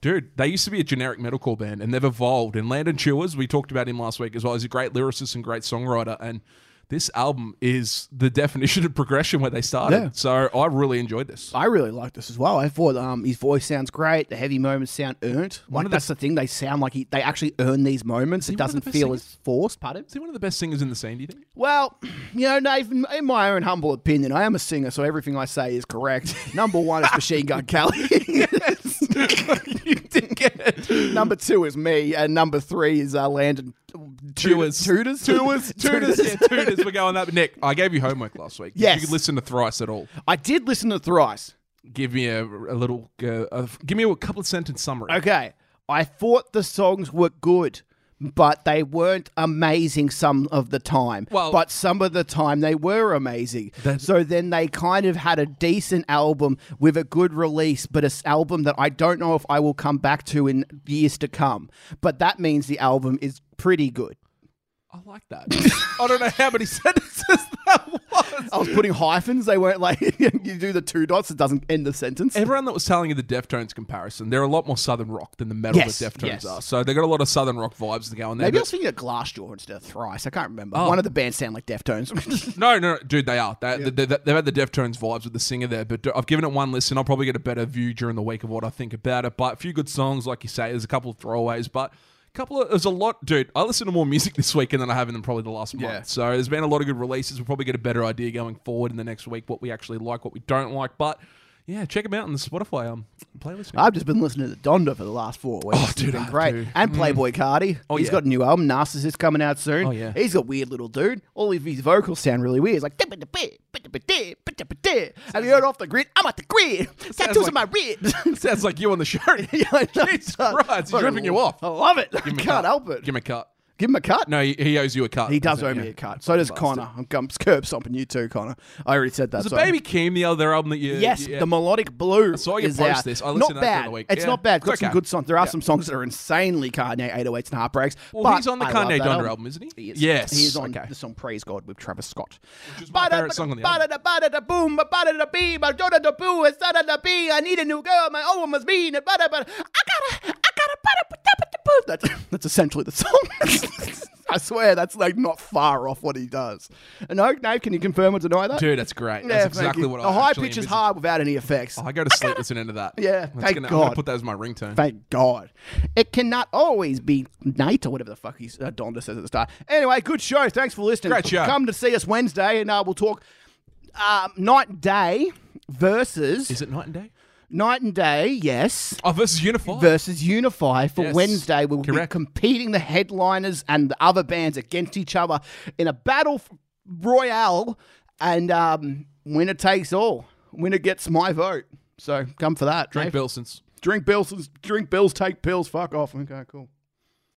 [SPEAKER 2] Dude, they used to be a generic metalcore band and they've evolved. And Landon Tewers, we talked about him last week as well. He's a great lyricist and great songwriter. And this album is the definition of progression where they started.
[SPEAKER 1] Yeah.
[SPEAKER 2] So I really enjoyed this.
[SPEAKER 1] I really like this as well. I thought um, his voice sounds great. The heavy moments sound earned. Like
[SPEAKER 2] of the-
[SPEAKER 1] that's the thing. They sound like he, they actually earn these moments. It
[SPEAKER 2] one the
[SPEAKER 1] doesn't feel
[SPEAKER 2] singers?
[SPEAKER 1] as forced. Pardon?
[SPEAKER 2] Is he one of the best singers in the scene, do you think?
[SPEAKER 1] Well, you know, Nathan, in my own humble opinion, I am a singer, so everything I say is correct. Number one is Machine Gun Kelly.
[SPEAKER 2] you did get it.
[SPEAKER 1] number two is me, and number three is uh, Landon
[SPEAKER 2] Tewers.
[SPEAKER 1] Tutors.
[SPEAKER 2] Tutors. Tutors. Yeah, tutors. We're going that. Nick, I gave you homework last week.
[SPEAKER 1] Yes.
[SPEAKER 2] If you listen to Thrice at all.
[SPEAKER 1] I did listen to Thrice.
[SPEAKER 2] Give me a, a little, uh, a, give me a couple of sentence summary.
[SPEAKER 1] Okay, I thought the songs were good. But they weren't amazing some of the time.
[SPEAKER 2] Well-
[SPEAKER 1] but some of the time they were amazing. So then they kind of had a decent album with a good release, but an album that I don't know if I will come back to in years to come. But that means the album is pretty good.
[SPEAKER 2] I like that. I don't know how many sentences that was.
[SPEAKER 1] I was putting hyphens. They weren't like you do the two dots. It doesn't end the sentence.
[SPEAKER 2] Everyone that was telling you the Deftones comparison, they're a lot more southern rock than the metal
[SPEAKER 1] Yes,
[SPEAKER 2] that Deftones
[SPEAKER 1] yes.
[SPEAKER 2] are. So they got a lot of southern rock vibes to go on there.
[SPEAKER 1] Maybe I
[SPEAKER 2] but-
[SPEAKER 1] was thinking of Glassjaw instead of Thrice. I can't remember.
[SPEAKER 2] Oh.
[SPEAKER 1] One of the bands sound like Deftones.
[SPEAKER 2] No, no, no, dude, they are. They, they, they, have had the Deftones vibes with the singer there, but I've given it one listen. I'll probably get a better view during the week of what I think about it. But a few good songs, like you say, there's a couple of throwaways, but a couple of there's a lot, dude. I listen to more music this weekend than I have in probably the last
[SPEAKER 1] Yeah.
[SPEAKER 2] month. So there's been a lot of good releases. We'll probably get a better idea going forward in the next week what we actually like, what we don't like. But yeah, check them out on the Spotify um, playlist.
[SPEAKER 1] I've just been listening to Donda for the last four weeks.
[SPEAKER 2] Oh, dude,
[SPEAKER 1] it's been great.
[SPEAKER 2] do.
[SPEAKER 1] And Playboi Carti.
[SPEAKER 2] Oh,
[SPEAKER 1] he's
[SPEAKER 2] yeah.
[SPEAKER 1] got a new album, Narcissist, coming out soon.
[SPEAKER 2] Oh, yeah.
[SPEAKER 1] He's got weird little dude. All of his vocals sound really weird. It's like. Have you heard off the grid? I'm at the grid. Tattoos
[SPEAKER 2] like-
[SPEAKER 1] on my ribs.
[SPEAKER 2] Sounds like you on the show.
[SPEAKER 1] Yeah,
[SPEAKER 2] Jesus Christ, he's ripping you off.
[SPEAKER 1] I love it. I
[SPEAKER 2] Give him a
[SPEAKER 1] can't help it.
[SPEAKER 2] Give him a cut.
[SPEAKER 1] Give him a cut.
[SPEAKER 2] No, he, he owes you a cut.
[SPEAKER 1] He does owe me a cut. So does
[SPEAKER 2] Bastard.
[SPEAKER 1] Conor. I'm, I'm curb stomping you too, Conor. I already said that.
[SPEAKER 2] Was
[SPEAKER 1] sorry.
[SPEAKER 2] Baby Keem the other album that you?
[SPEAKER 1] Yes,
[SPEAKER 2] yeah.
[SPEAKER 1] the melodic blue.
[SPEAKER 2] saw you
[SPEAKER 1] is
[SPEAKER 2] post
[SPEAKER 1] out.
[SPEAKER 2] this. I listened
[SPEAKER 1] not
[SPEAKER 2] to that
[SPEAKER 1] bad.
[SPEAKER 2] during the week.
[SPEAKER 1] It's
[SPEAKER 2] Yeah.
[SPEAKER 1] not bad. Got
[SPEAKER 2] It's
[SPEAKER 1] some
[SPEAKER 2] okay.
[SPEAKER 1] good songs. There are some songs that are insanely Kanye 808s and heartbreaks.
[SPEAKER 2] Well,
[SPEAKER 1] but
[SPEAKER 2] he's on the
[SPEAKER 1] I love
[SPEAKER 2] Kanye
[SPEAKER 1] that
[SPEAKER 2] Donda album, isn't he?
[SPEAKER 1] He is.
[SPEAKER 2] Yes.
[SPEAKER 1] He is on
[SPEAKER 2] Okay.
[SPEAKER 1] the song "Praise God" with Travis Scott.
[SPEAKER 2] Which is my favourite song on the album.
[SPEAKER 1] Boom, ba-da-da, bee, ba-da-da, boo, bee. I need a new girl. My old one must be. ba-da-ba. I gotta, I gotta, ba-da-ba-da-ba-da-boo. That's that's essentially the song. I swear that's like not far off what he does. And no, Nate, can you confirm or deny that?
[SPEAKER 2] Dude, that's great.
[SPEAKER 1] Yeah,
[SPEAKER 2] That's exactly
[SPEAKER 1] you.
[SPEAKER 2] what
[SPEAKER 1] The
[SPEAKER 2] I
[SPEAKER 1] high
[SPEAKER 2] actually
[SPEAKER 1] pitch is hard without any effects.
[SPEAKER 2] Oh, I go to sleep listening to that.
[SPEAKER 1] Yeah,
[SPEAKER 2] That's
[SPEAKER 1] thank
[SPEAKER 2] gonna, I'm gonna put that as my ringtone.
[SPEAKER 1] Thank God. It cannot always be night or whatever the fuck he's, uh, Donda says at the start. Anyway, good show. Thanks for listening.
[SPEAKER 2] Great show.
[SPEAKER 1] Come to see us Wednesday and uh, we'll talk um, night and day versus
[SPEAKER 2] Is it night and day?
[SPEAKER 1] Night and day, yes.
[SPEAKER 2] Oh, versus Unify.
[SPEAKER 1] Versus Unify for
[SPEAKER 2] Yes,
[SPEAKER 1] Wednesday. We'll
[SPEAKER 2] correct.
[SPEAKER 1] be competing the headliners and the other bands against each other in a battle royale, and um, winner takes all. Winner gets my vote. So come for that.
[SPEAKER 2] Drink. Bilsons.
[SPEAKER 1] Drink bills. Drink bills. Take pills. Fuck off. Okay, cool.